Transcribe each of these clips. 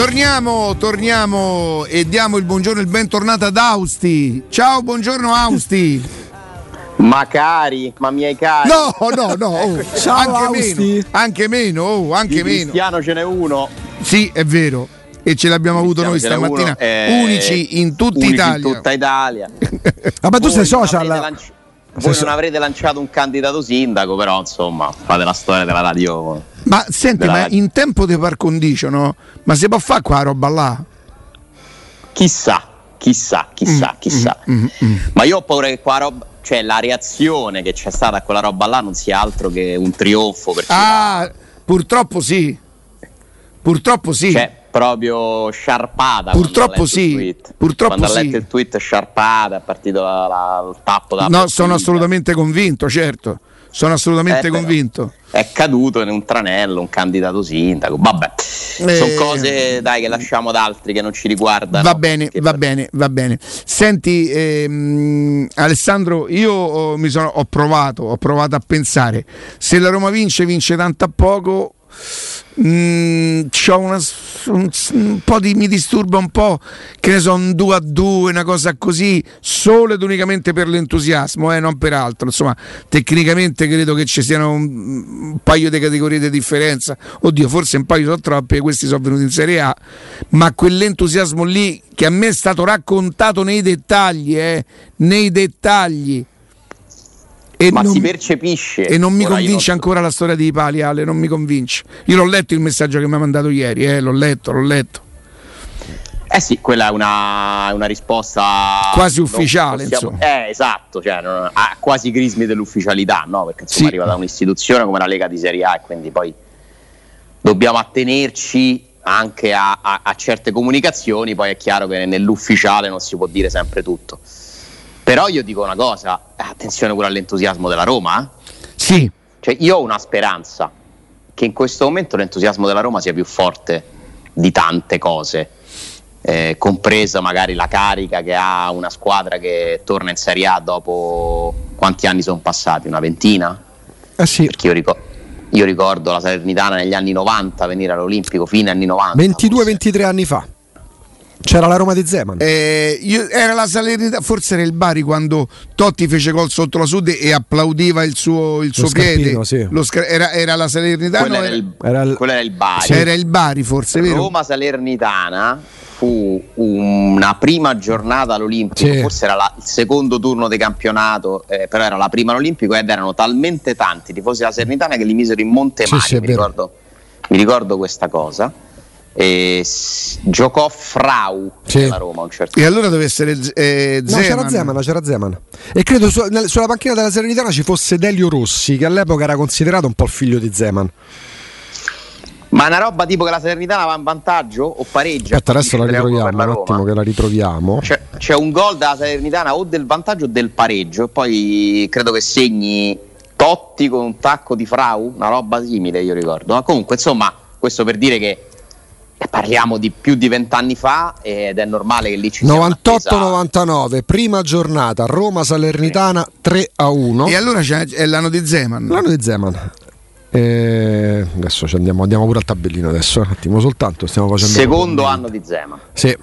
Torniamo, torniamo e diamo il buongiorno e il bentornato ad Austi. Ciao, buongiorno Austi. Ma cari, ma miei cari. No, no, no. Oh, Ciao, anche Austi. meno, anche meno, oh, anche Di meno. Cristiano ce n'è uno. Sì, è vero. E ce l'abbiamo avuto noi Cristiano stamattina, uno, eh, unici in tutta unici Italia. In tutta Italia. Ah, ma tu sei Voi social? lanci- Voi non avrete lanciato un candidato sindaco, però insomma, fate la storia della radio. Ma senti, ma radio. in tempo di par condicio, no? Ma si può fare qua roba là? Chissà, chissà, chissà, Mm, chissà. Ma io ho paura che qua roba. Cioè, la reazione che c'è stata a quella roba là non sia altro che un trionfo Ah, purtroppo sì. Purtroppo sì. Cioè, proprio sciarpata. Purtroppo ha sì, purtroppo quando ha sì. letto il tweet sciarpata, è partito la- la- il tappo da no, sono assolutamente convinto, certo. Sono assolutamente Eh, convinto. È caduto in un tranello un candidato sindaco. Vabbè, Eh. sono cose dai che lasciamo ad altri che non ci riguardano. Va bene, va bene, va bene. Senti, ehm, Alessandro, io ho, mi sono- ho provato, ho provato a pensare, se la Roma vince, vince tanto a poco. Mm, una un, un po' di mi disturba un po' che ne so un 2 a 2 una cosa così solo ed unicamente per l'entusiasmo eh, non per altro. Insomma tecnicamente credo che ci siano un, un paio di categorie di differenza. Oddio forse un paio sono troppe questi sono venuti in Serie A. Ma quell'entusiasmo lì che a me è stato raccontato nei dettagli eh, nei dettagli e Ma non, si percepisce. e non mi convince ancora la storia di Pali Ale non mi convince io l'ho letto il messaggio che mi ha mandato ieri eh, l'ho letto l'ho letto Eh sì, quella è una, una risposta Quasi ufficiale, possiamo- insomma. Eh, esatto, cioè, non- ha quasi crismi dell'ufficialità, no? Perché insomma Sì. arriva da un'istituzione come la Lega di Serie A e quindi poi dobbiamo attenerci anche a, a- a certe comunicazioni, poi è chiaro che nell'ufficiale non si può dire sempre tutto. Però io dico una cosa, eh, attenzione pure all'entusiasmo della Roma, eh. sì Cioè, io ho una speranza che in questo momento l'entusiasmo della Roma sia più forte di tante cose, eh, compresa magari la carica che ha una squadra che torna in Serie A dopo quanti anni sono passati? Una ventina? Eh sì, Perché io, ricor- io ricordo la Salernitana negli anni 90 venire all'Olimpico, fine anni 90. forse. 22-23 anni fa. C'era la Roma di Zeman. Eh, io- era la Salernitana, forse era il Bari quando Totti fece gol sotto la Sud e applaudiva il suo, il suo piede. sì. Lo scar- era, era la Salernitana? Quello era, il, era il- quello era il Bari. era il Bari, forse, vero? Roma Salernitana fu una prima giornata all'Olimpico, Sì. forse era la- il secondo turno di campionato, eh, però era la prima all'Olimpico ed erano talmente tanti i tifosi della Salernitana che li misero in monte Sì, mani, sì, è mi, ricordo, mi ricordo questa cosa. E s- giocò Frau Sì. nella Roma un certo E allora deve essere eh, No, Zeman. c'era Zeman, c'era Zeman. E credo su- nel- sulla panchina della Serenitana ci fosse Delio Rossi, che all'epoca era considerato un po' il figlio di Zeman. Ma è una roba tipo che la Salernitana va in vantaggio o pareggia? Aspetta, adesso la Finisce 3 a uno ritroviamo, la un attimo che la ritroviamo. C'è, c'è un gol della Salernitana o del vantaggio o del pareggio, e poi credo che segni Totti con un tacco di Frau, una roba simile, io ricordo. Ma comunque, insomma, questo per dire che parliamo di più di vent'anni fa ed è normale che lì ci sia un'attesa- 98-99, prima giornata, Roma-Salernitana 3 a 1. E allora c'è, è l'anno di Zeman. L'anno di Zeman. Eh, adesso ci andiamo, andiamo pure al tabellino adesso, un attimo soltanto, stiamo facendo Secondo anno di Zema. Sì.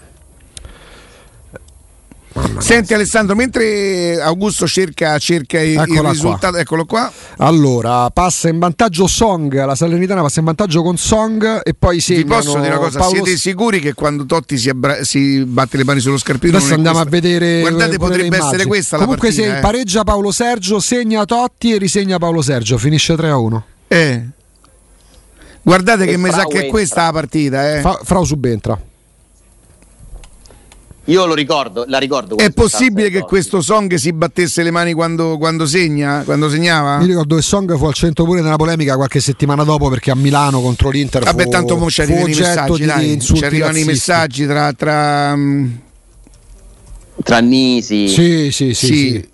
Senti Alessandro, mentre Augusto cerca, cerca il, il Eccola qua. risultato, eccolo qua. Allora, passa in vantaggio Song, la Salernitana passa in vantaggio con Song e poi Vi segnano posso dire una cosa, Paolo siete sicuri che quando Totti si, abbra- si batte le mani sullo scarpino Adesso andiamo a questa? vedere. Guardate, pure le potrebbe essere questa la Comunque, partita. se eh. pareggia Paolo Sergio, segna Totti e risegna Paolo Sergio. Finisce 3 a 1. Eh. Guardate E che mi sa che è questa la partita. Eh. Fa- Frau subentra. Io lo ricordo, la ricordo. È possibile che questo Song si battesse le mani quando, quando segna? Quando segnava? Mi ricordo che Song fu al centro pure nella polemica qualche settimana dopo perché a Milano contro l'Inter Vabbè, fu, tanto mo ci fu arrivano i messaggi, di dai. insulti Ci arrivano i messaggi tra. tra mm. Tra Nisi, Sì, sì, sì. Sì. sì.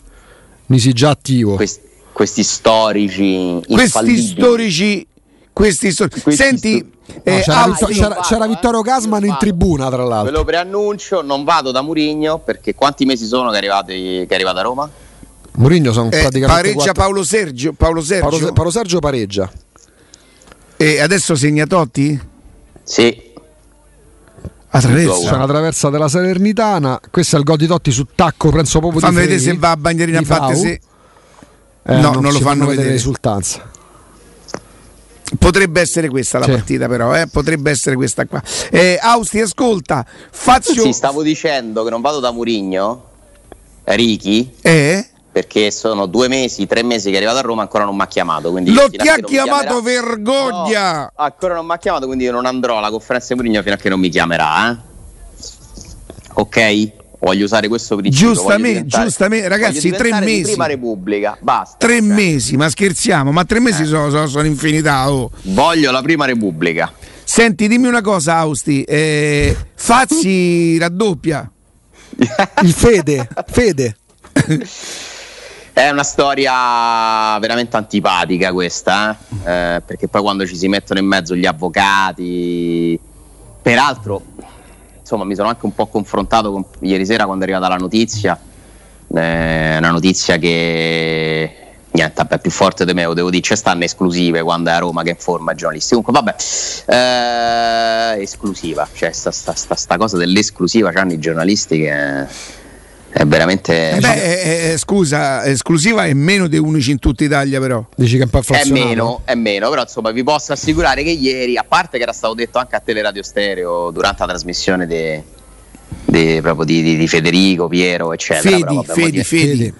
Misi già attivo. questi, questi storici. questi storici. Questi stor- Questi Senti, sto- No, c'era, Alfi- Vittor- c'era- vado, c'era eh. Vittorio Gasman in tribuna, tra Ve l'altro. lo preannuncio, non vado da Murigno perché quanti mesi sono che è arrivato, che è arrivato a Roma? Mourinho sono eh, praticamente pareggia quattro- Paolo Sergio. Paolo Sergio. Paolo, Paolo Sergio pareggia. E adesso segna Totti? Sì, Attraversa. C'è una traversa della Salernitana. Questo è il gol di Totti su tacco, penso proprio Fammi di vedere Freni, se va a bagnarina a batte se. Eh, No, non lo ci fanno vedere. risultanza. Potrebbe essere questa la Sì. partita, però, eh? potrebbe essere questa qua. Eh, Austi, ascolta, Fazio. Sì, stavo dicendo che non vado da Murigno, Ricky, Eh? perché sono due mesi, tre mesi che è arrivato a Roma ancora non mi ha chiamato. Quindi Lo ti ha chiamato vergogna! No, ancora non mi ha chiamato, quindi io non andrò alla conferenza di Mourinho fino a che non mi chiamerà. eh. Ok? Voglio usare questo principio. Giustamente, giustamente, ragazzi, tre mesi. Prima Repubblica, basta. Tre Cioè, mesi, ma scherziamo, ma tre mesi sono, sono, sono infinità. oh. Voglio la prima Repubblica. Senti, dimmi una cosa, Austi. eh, Fazzi raddoppia. Il Fede, Fede. È una storia veramente antipatica questa, eh? Eh, perché poi quando ci si mettono in mezzo gli avvocati, peraltro, insomma, mi sono anche un po' confrontato con, ieri sera quando è arrivata la notizia, eh, una notizia che niente, vabbè, più forte di me, lo devo dire, c'è stanno esclusive quando è a Roma che informa i giornalisti. Comunque, vabbè, eh, esclusiva, cioè sta, sta- sta- sta cosa dell'esclusiva c'hanno i giornalisti che è veramente... Eh beh, eh, eh, scusa, esclusiva è meno dei unici in tutta Italia, però. Dici che è un po' È meno, è meno, però insomma vi posso assicurare che ieri, a parte che era stato detto anche a Teleradio Stereo durante la trasmissione de- de- proprio di, di- di Federico, Piero, eccetera. Fedi, però vabbè, Fedi, Fedi. Fede.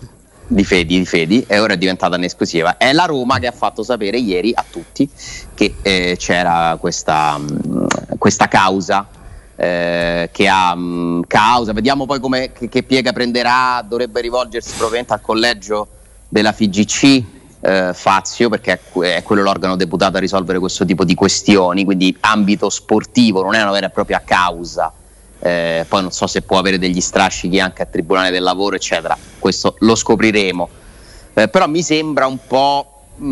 di Fedi, di Fedi, e ora è diventata un'esclusiva. È la Roma che ha fatto sapere ieri a tutti che eh, c'era questa, mh, questa causa. Eh, che ha mh, causa, vediamo poi come, che, che piega prenderà. Dovrebbe rivolgersi probabilmente al collegio della FIGC. eh, Fazio perché è, è quello l'organo deputato a risolvere questo tipo di questioni quindi ambito sportivo non è una vera e propria causa eh, poi non so se può avere degli strascichi anche a Tribunale del Lavoro, eccetera. Questo lo scopriremo. Eh, però mi sembra un po' mh,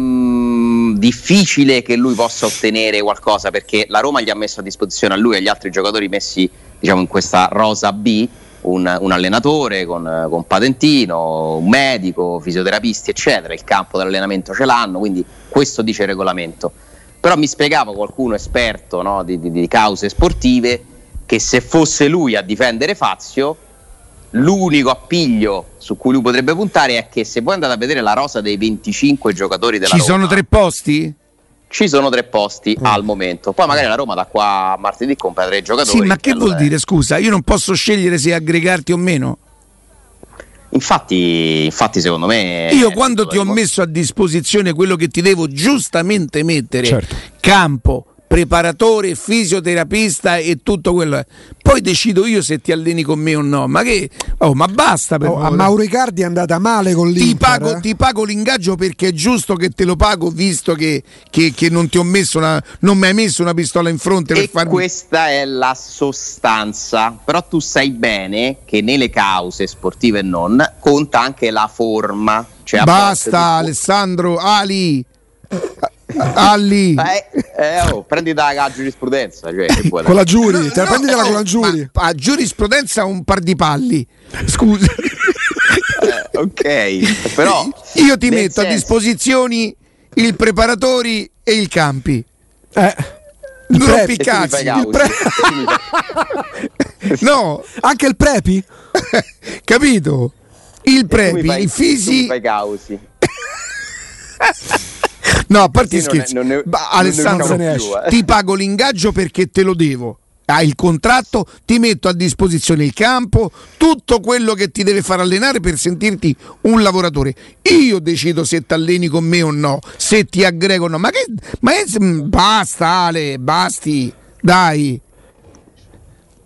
difficile che lui possa ottenere qualcosa perché la Roma gli ha messo a disposizione a lui e agli altri giocatori messi diciamo, in questa rosa B un, un allenatore con, con patentino, un medico, fisioterapisti, eccetera. Il campo dell'allenamento ce l'hanno, quindi questo dice il regolamento. Però mi spiegava qualcuno esperto no, di, di- di cause sportive che se fosse lui a difendere Fazio, l'unico appiglio su cui lui potrebbe puntare è che se voi andate a vedere la rosa dei 25 giocatori della Ci Roma, sono tre posti? ci sono tre posti al momento. Poi magari la Roma da qua a martedì compra tre giocatori. Sì, ma che allora- vuol dire? Scusa, io non posso scegliere se aggregarti o meno. Infatti, infatti secondo me... Io quando ti ho messo a disposizione quello che ti devo giustamente mettere, Certo. campo, preparatore, fisioterapista e tutto quello, poi decido io se ti alleni con me o no. Ma che... Oh, ma basta per Oh, a. Mauro Icardi è andata male con ti l'Inter. pago, eh? ti pago l'ingaggio perché è giusto che te lo pago visto che, che- che non ti ho messo una, non mi hai messo una pistola in fronte per E farmi questa è la sostanza, però tu sai bene che nelle cause sportive e non conta anche la forma. Cioè basta Alessandro Ali Ali Eh, eh, oh, prendi la giurisprudenza. Cioè, Con la Giuri, No, no, prenditela eh, con la Giuri. ma a giurisprudenza un par di palli scusa Eh, ok, però io ti metto a senso- disposizione il preparatori e il campi Eh, non prep. rompi i tu mi fai cazzi causi. Il pre- no Anche il Prepi? capito il prepi fai- il tu mi fisi fai causi. No a parte Sì, è- scherzi non ne- Ma, non ne Alessandro usciamo più, eh. ti pago l'ingaggio perché te lo devo hai il contratto, ti metto a disposizione il campo, tutto quello che ti deve far allenare per sentirti un lavoratore. Io decido se ti alleni con me o no, se ti aggrego o no. Ma che ma è- mm, basta Ale, basti. Dai.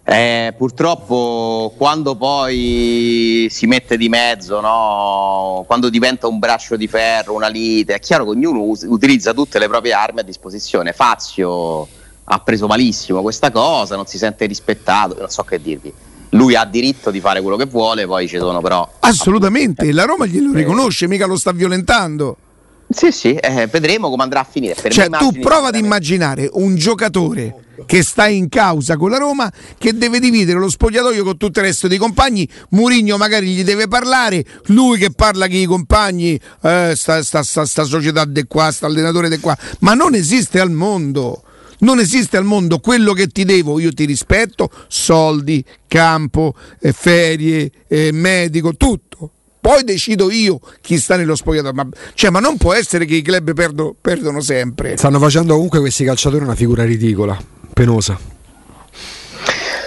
Eh, purtroppo quando poi si mette di mezzo, no? quando diventa un braccio di ferro, una lite, è chiaro che ognuno us- utilizza tutte le proprie armi a disposizione. Fazio ha preso malissimo questa cosa, non si sente rispettato, non so che dirvi. Lui ha diritto di fare quello che vuole, poi ci sono però... Assolutamente, la Roma glielo Eh. riconosce, mica lo sta violentando. Sì, sì, eh, vedremo come andrà a finire. Per Cioè, tu prova ad immaginare un giocatore che sta in causa con la Roma che deve dividere lo spogliatoio con tutto il resto dei compagni. Murigno magari gli deve parlare, lui che parla con i compagni, eh, sta, sta- sta- sta società di qua, sta allenatore di qua, ma non esiste al mondo. Non esiste al mondo quello che ti devo, io ti rispetto, soldi, campo, eh, ferie, eh, medico, tutto. Poi decido io chi sta nello spogliatoio. Ma, cioè, ma non può essere che i club perdo, perdono sempre. Stanno facendo comunque questi calciatori una figura ridicola, penosa.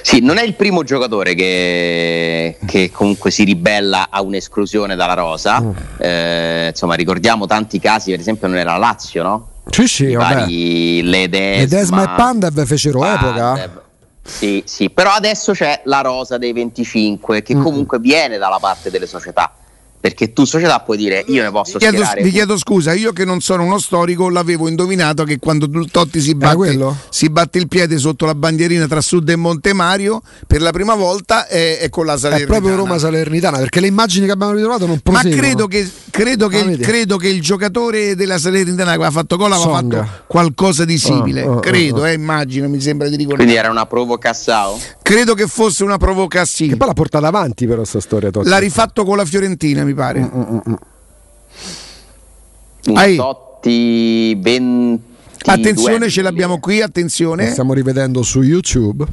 Sì, non è il primo giocatore che, che comunque si ribella a un'esclusione dalla rosa. Mm. Eh, insomma, ricordiamo tanti casi, per esempio, non era la Lazio, no? Sì, sì, vari Ledesma, Ledesma e Pandev fecero Pandev. epoca. Sì, sì, però adesso c'è la rosa dei 25 che mm. comunque viene dalla parte delle società perché tu società puoi dire io ne posso vi chiedo, vi chiedo scusa io che non sono uno storico l'avevo indovinato che quando Totti si batte, si batte, il piede sotto la bandierina tra Sud e Montemario per la prima volta è, è con la Salernitana. è proprio Roma Salernitana perché le immagini che abbiamo ritrovato non proseguono. ma credo che, credo, che, ah, credo che, il giocatore della Salernitana che aveva fatto gol aveva fatto qualcosa di simile. Oh, oh, credo oh, eh, immagino mi sembra di ricordare. Quindi era una provocazione credo che fosse una provocazione che poi l'ha portata avanti però questa storia Totti. l'ha rifatto con la Fiorentina mi pare. Mm, mm, mm. Un Totti 20. Attenzione, ce l'abbiamo qui, attenzione. La stiamo rivedendo su YouTube.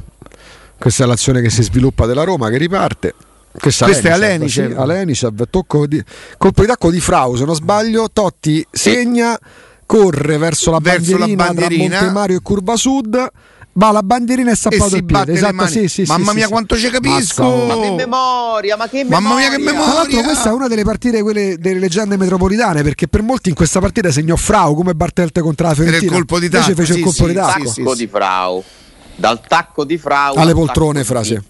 Questa è l'azione che si sviluppa della Roma che riparte. Questa, Questa è Alenicev. Sì, tocco di, colpo di tacco di Frau, se non sbaglio, Totti segna, corre verso la verso bandierina, la bandierina. tra Montemario e Curva Sud Va la bandierina e stappato il piede. Esatto, sì, sì, Mamma sì, mia, quanto ci capisco! Ma che memoria, ma che memoria! Mamma mia, che memoria! Tra l'altro, questa è una delle partite quelle delle leggende metropolitane. Perché per molti in questa partita segnò Frau come Bartelte contro la Fiorentina. il colpo di tacco. fece il colpo di tacco. Tacco di Frau. Dal tacco di Frau alle poltrone, frase.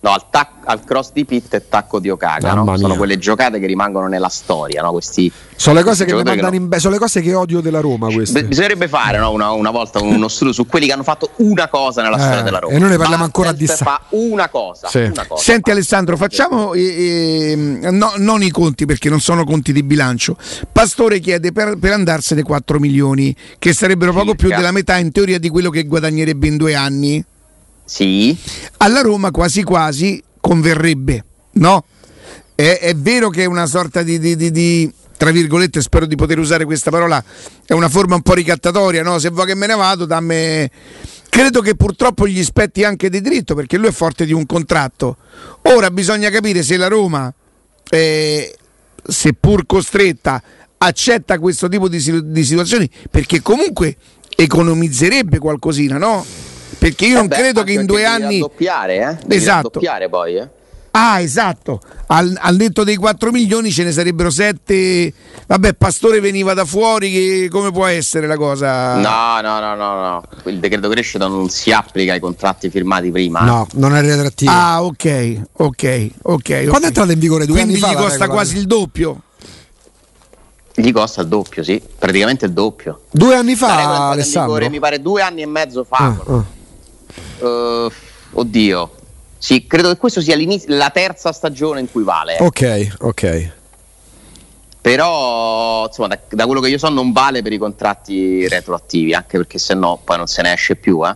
No, al, tac- al, cross di Pitt e tacco di Okada. No? Sono quelle giocate che rimangono nella storia. No? Questi, sono, le cose che che no... be- sono le cose che odio della Roma. Queste. bisognerebbe fare una, una, volta uno studio su quelli che hanno fatto una cosa nella eh, storia della Roma. E noi ne parliamo ancora di fa una cosa, sì. una cosa. Senti, Alessandro, facciamo eh, eh, no, non i conti perché non sono conti di bilancio. Pastore chiede per, per andarsene 4 milioni, che sarebbero poco più della metà in teoria di quello che guadagnerebbe in due anni. Sì. Alla Roma quasi quasi converrebbe, no? È, è vero che è una sorta di, di, di, di, tra virgolette, spero di poter usare questa parola, è una forma un po' ricattatoria, no? Se vuoi che me ne vado, dammi... Credo che purtroppo gli spetti anche di diritto, perché lui è forte di un contratto. Ora bisogna capire se la Roma, eh, seppur costretta, accetta questo tipo di, di situazioni, perché comunque economizzerebbe qualcosina, no? Perché io eh non beh, credo che in due anni. Doppiare, eh? Esatto. Doppiare poi, eh? Ah, esatto. Al, al, netto dei 4 milioni ce ne sarebbero 7. Vabbè, Pastore veniva da fuori. Che, come può essere la cosa? No, no, no, no, no. Il decreto crescita non si applica ai contratti firmati prima. No, non è retrattivo. Ah, ok, ok, ok. Quando è entrata in vigore due Quindi anni gli costa quasi il doppio. Gli costa il doppio, sì, praticamente il doppio. Due anni fa, Alessandro? Vigore, mi pare due anni e mezzo fa. Ah, ah. Uh, oddio. Sì, credo che questo sia la terza stagione in cui vale. Eh. Ok, ok. Però, insomma, da, da, quello che io so, non vale per i contratti retroattivi, anche perché se no poi non se ne esce più. Eh.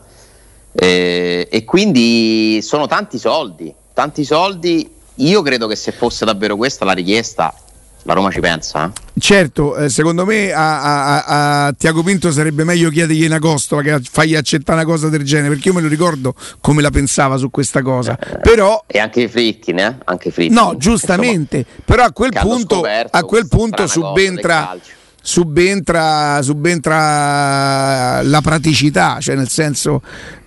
E, e quindi sono tanti soldi, tanti soldi. Io credo che se fosse davvero questa la richiesta, la Roma ci pensa. Eh? Certo, eh, secondo me a, a, a, Tiago Pinto sarebbe meglio chiedergli una costola che fai accettare una cosa del genere, perché io me lo ricordo come la pensava su questa cosa. Eh, però, e anche Fritkin, eh? Anche Fritkin. No, giustamente, Insomma, però a quel punto, a quel punto subentra subentra, subentra la praticità, cioè nel senso...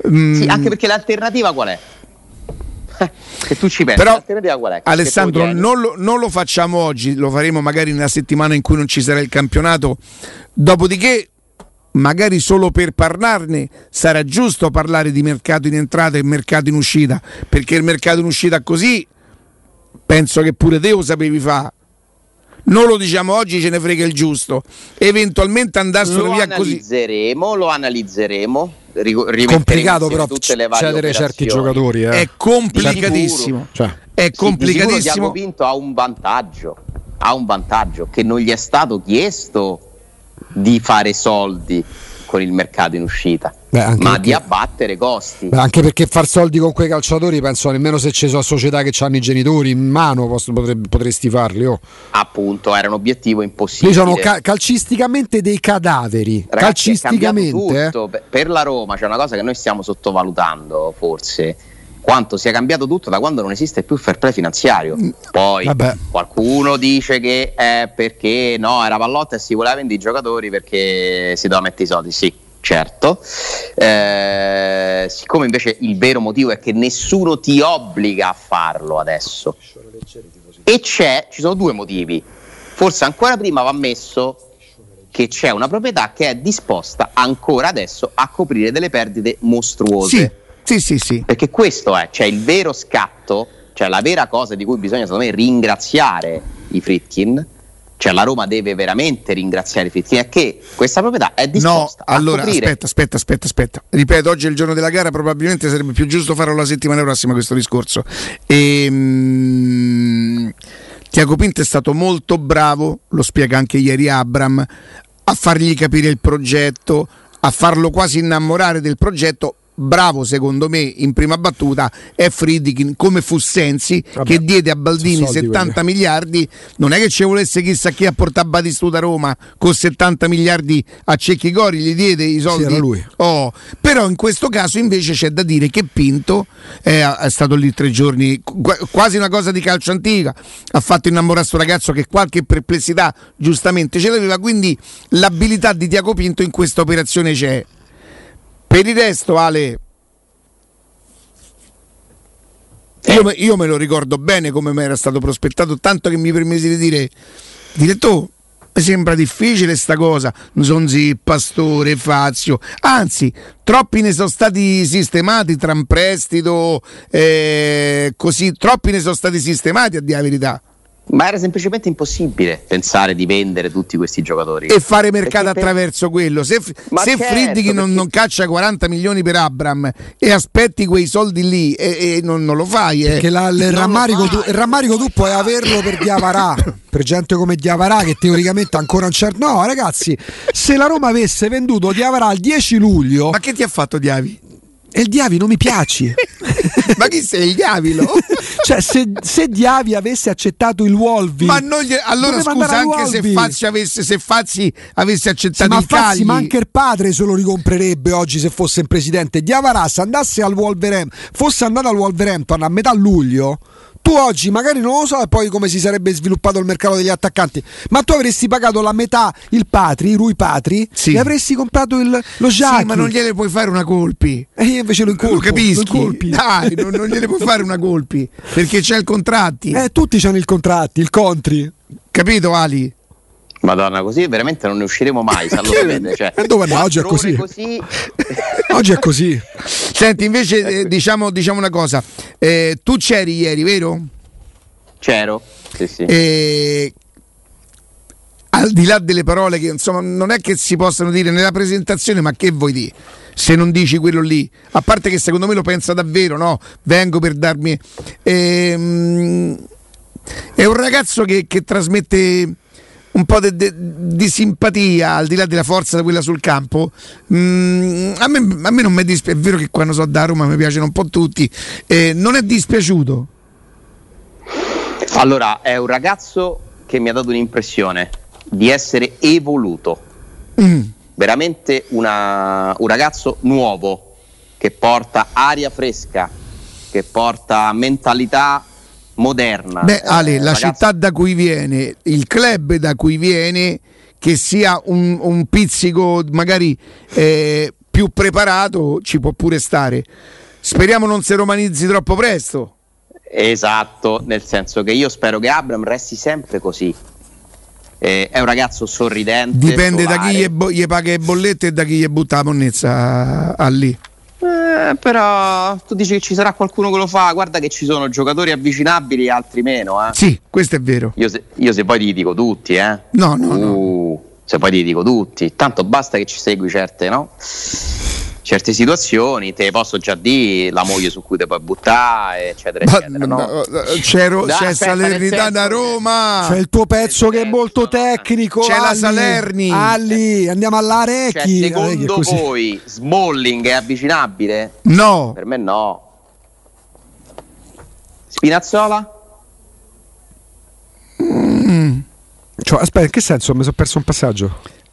Mm, sì, anche perché l'alternativa qual è? Che tu ci pensi. Però, Alessandro, non lo, non lo facciamo oggi, lo faremo magari nella settimana in cui non ci sarà il campionato. Dopodiché magari solo per parlarne sarà giusto parlare di mercato in entrata e mercato in uscita, perché il mercato in uscita così penso che pure te lo sapevi fare. Non lo diciamo oggi, ce ne frega il giusto. Eventualmente andassero via così. Lo analizzeremo, lo analizzeremo complicato però cedere certi giocatori eh. è complicatissimo cioè. è complicatissimo sì, Pinto ha un vantaggio ha un vantaggio che non gli è stato chiesto di fare soldi con il mercato in uscita. Beh, ma perché, di abbattere costi. Beh, anche perché far soldi con quei calciatori, penso nemmeno se ci sono società che hanno i genitori in mano potrebbe, potresti farli. Oh. Appunto, era un obiettivo impossibile. Lì sono ca- calcisticamente dei cadaveri. Ragazzi, calcisticamente. Eh? Per la Roma c'è una cosa che noi stiamo sottovalutando, forse quanto sia cambiato tutto da quando non esiste più il fair play finanziario. Mm. Poi Vabbè. qualcuno dice che è perché no, era pallotta e si voleva vendere i giocatori perché si doveva mettere i soldi. Sì, certo. Eh, siccome invece il vero motivo è che nessuno ti obbliga a farlo adesso. E c'è, ci sono due motivi. Forse ancora prima va ammesso che c'è una proprietà che è disposta ancora adesso a coprire delle perdite mostruose. Sì sì, sì, sì. Perché questo è, cioè il vero scatto, cioè la vera cosa di cui bisogna secondo me ringraziare i Fritkin, cioè la Roma deve veramente ringraziare i Fritkin, è che questa proprietà è disposta no, allora, coprire... aspetta, aspetta, aspetta, aspetta. Ripeto, oggi è il giorno della gara, probabilmente sarebbe più giusto farlo la settimana prossima questo discorso. E, mm, Tiago Pinto è stato molto bravo, lo spiega anche ieri Abram, a fargli capire il progetto, a farlo quasi innamorare del progetto bravo secondo me in prima battuta è Friedkin come fu Sensi Vabbè, che diede a Baldini 70 quelli. miliardi. Non è che ci volesse chissà chi a portare Batistuta a Roma con 70 miliardi a Cecchi Gori gli diede i soldi. Sì, lui. Oh, però in questo caso invece c'è da dire che Pinto è, è stato lì tre giorni quasi una cosa di calcio antica. Ha fatto innamorare questo ragazzo che qualche perplessità giustamente ce l'aveva. Quindi l'abilità di Tiago Pinto in questa operazione c'è per il resto, Ale, io, io, me lo ricordo bene come mi era stato prospettato, tanto che mi permisi di dire, direttore, mi sembra difficile sta cosa, Zonzi, Pastore, Fazio, anzi, troppi ne sono stati sistemati tra un prestito, eh, così, troppi ne sono stati sistemati a dire la verità. Ma era semplicemente impossibile pensare di vendere tutti questi giocatori. E fare mercato per... attraverso quello. Se, se certo, Friedrich non, non, caccia 40 milioni per Abram e aspetti quei soldi lì e, e non, non, lo fai. Eh. Perché la, il, rammarico tu, il, rammarico tu, puoi averlo per Diavarà, per gente come Diavarà che teoricamente ancora non c'è. No ragazzi, se la Roma avesse venduto Diavarà il 10 luglio... Ma che ti ha fatto Diavi? E il Diavi non mi piace. Ma chi sei il Diavilo? cioè, se, se, Diavi avesse accettato il Wolvi, ma non gli, allora scusa, anche se Fazzi, avesse, se Fazzi avesse accettato sì, il ma Fazzi, ma anche il padre se lo ricomprerebbe oggi se fosse il presidente. Diavaras andasse al Wolverhampton, fosse andato al Wolverhampton a metà luglio tu oggi magari non lo so poi come si sarebbe sviluppato il mercato degli attaccanti, ma tu avresti pagato la metà il Patri, Rui Patri, sì. e avresti comprato il, lo Jacques. Sì, ma non gliele puoi fare una colpi. E io invece lo incolpo. Lo capisci? Lo Dai, non, non, gliele puoi fare una colpi, perché c'è il contratti. Eh, tutti hanno il contratti, il contri. Capito Ali? Madonna, così veramente non ne usciremo mai. Cioè, e dove no? Oggi è così. così... Oggi è così. Senti, invece, eh, diciamo, diciamo, una cosa. Eh, tu c'eri ieri, vero? C'ero, sì, sì. Eh, al di là delle parole che insomma non è che si possano dire nella presentazione, ma che vuoi dire? Se non dici quello lì, a parte che secondo me lo pensa davvero, no? Vengo per darmi. Ehm, è un ragazzo che, che trasmette un po' di simpatia al di là della forza di quella sul campo. Mm, a, me, a, me, non mi è dispiaciuto, è vero che quando so da Roma mi piacciono un po' tutti, eh, non è dispiaciuto. Allora, è un ragazzo che mi ha dato un'impressione di essere evoluto. Mm. Veramente una, un ragazzo nuovo che porta aria fresca, che porta mentalità moderna. Beh, Ale, eh, la ragazzi... città da cui viene, il club da cui viene, che sia un, un pizzico magari eh, più preparato, ci può pure stare. Speriamo non si romanizzi troppo presto. Esatto, nel senso che io spero che Abram resti sempre così. Eh, è un ragazzo sorridente. Dipende solare. da chi gli, bo- gli, paga le bollette e da chi gli butta la monnezza a, a lì. Eh, però tu dici che ci sarà qualcuno che lo fa, guarda che ci sono giocatori avvicinabili e altri meno. Eh. Sì, questo è vero. Io se, io se poi ti dico tutti, eh. No, no, uh, no. Se poi ti dico tutti, tanto basta che ci segui certe, no? Certe situazioni, te posso già dire la moglie su cui te puoi buttare, eccetera, Ma, eccetera. No? C'ero, da, c'è Salernitana Roma, c'è il tuo pezzo che è molto tecnico. C'è Alli, la Salerni. Alli, andiamo all'Arecchi. Cioè, secondo voi Smalling è avvicinabile? No. Per me no. Spinazzola? Mm. Cioè, aspetta, in che senso? Mi sono perso un passaggio.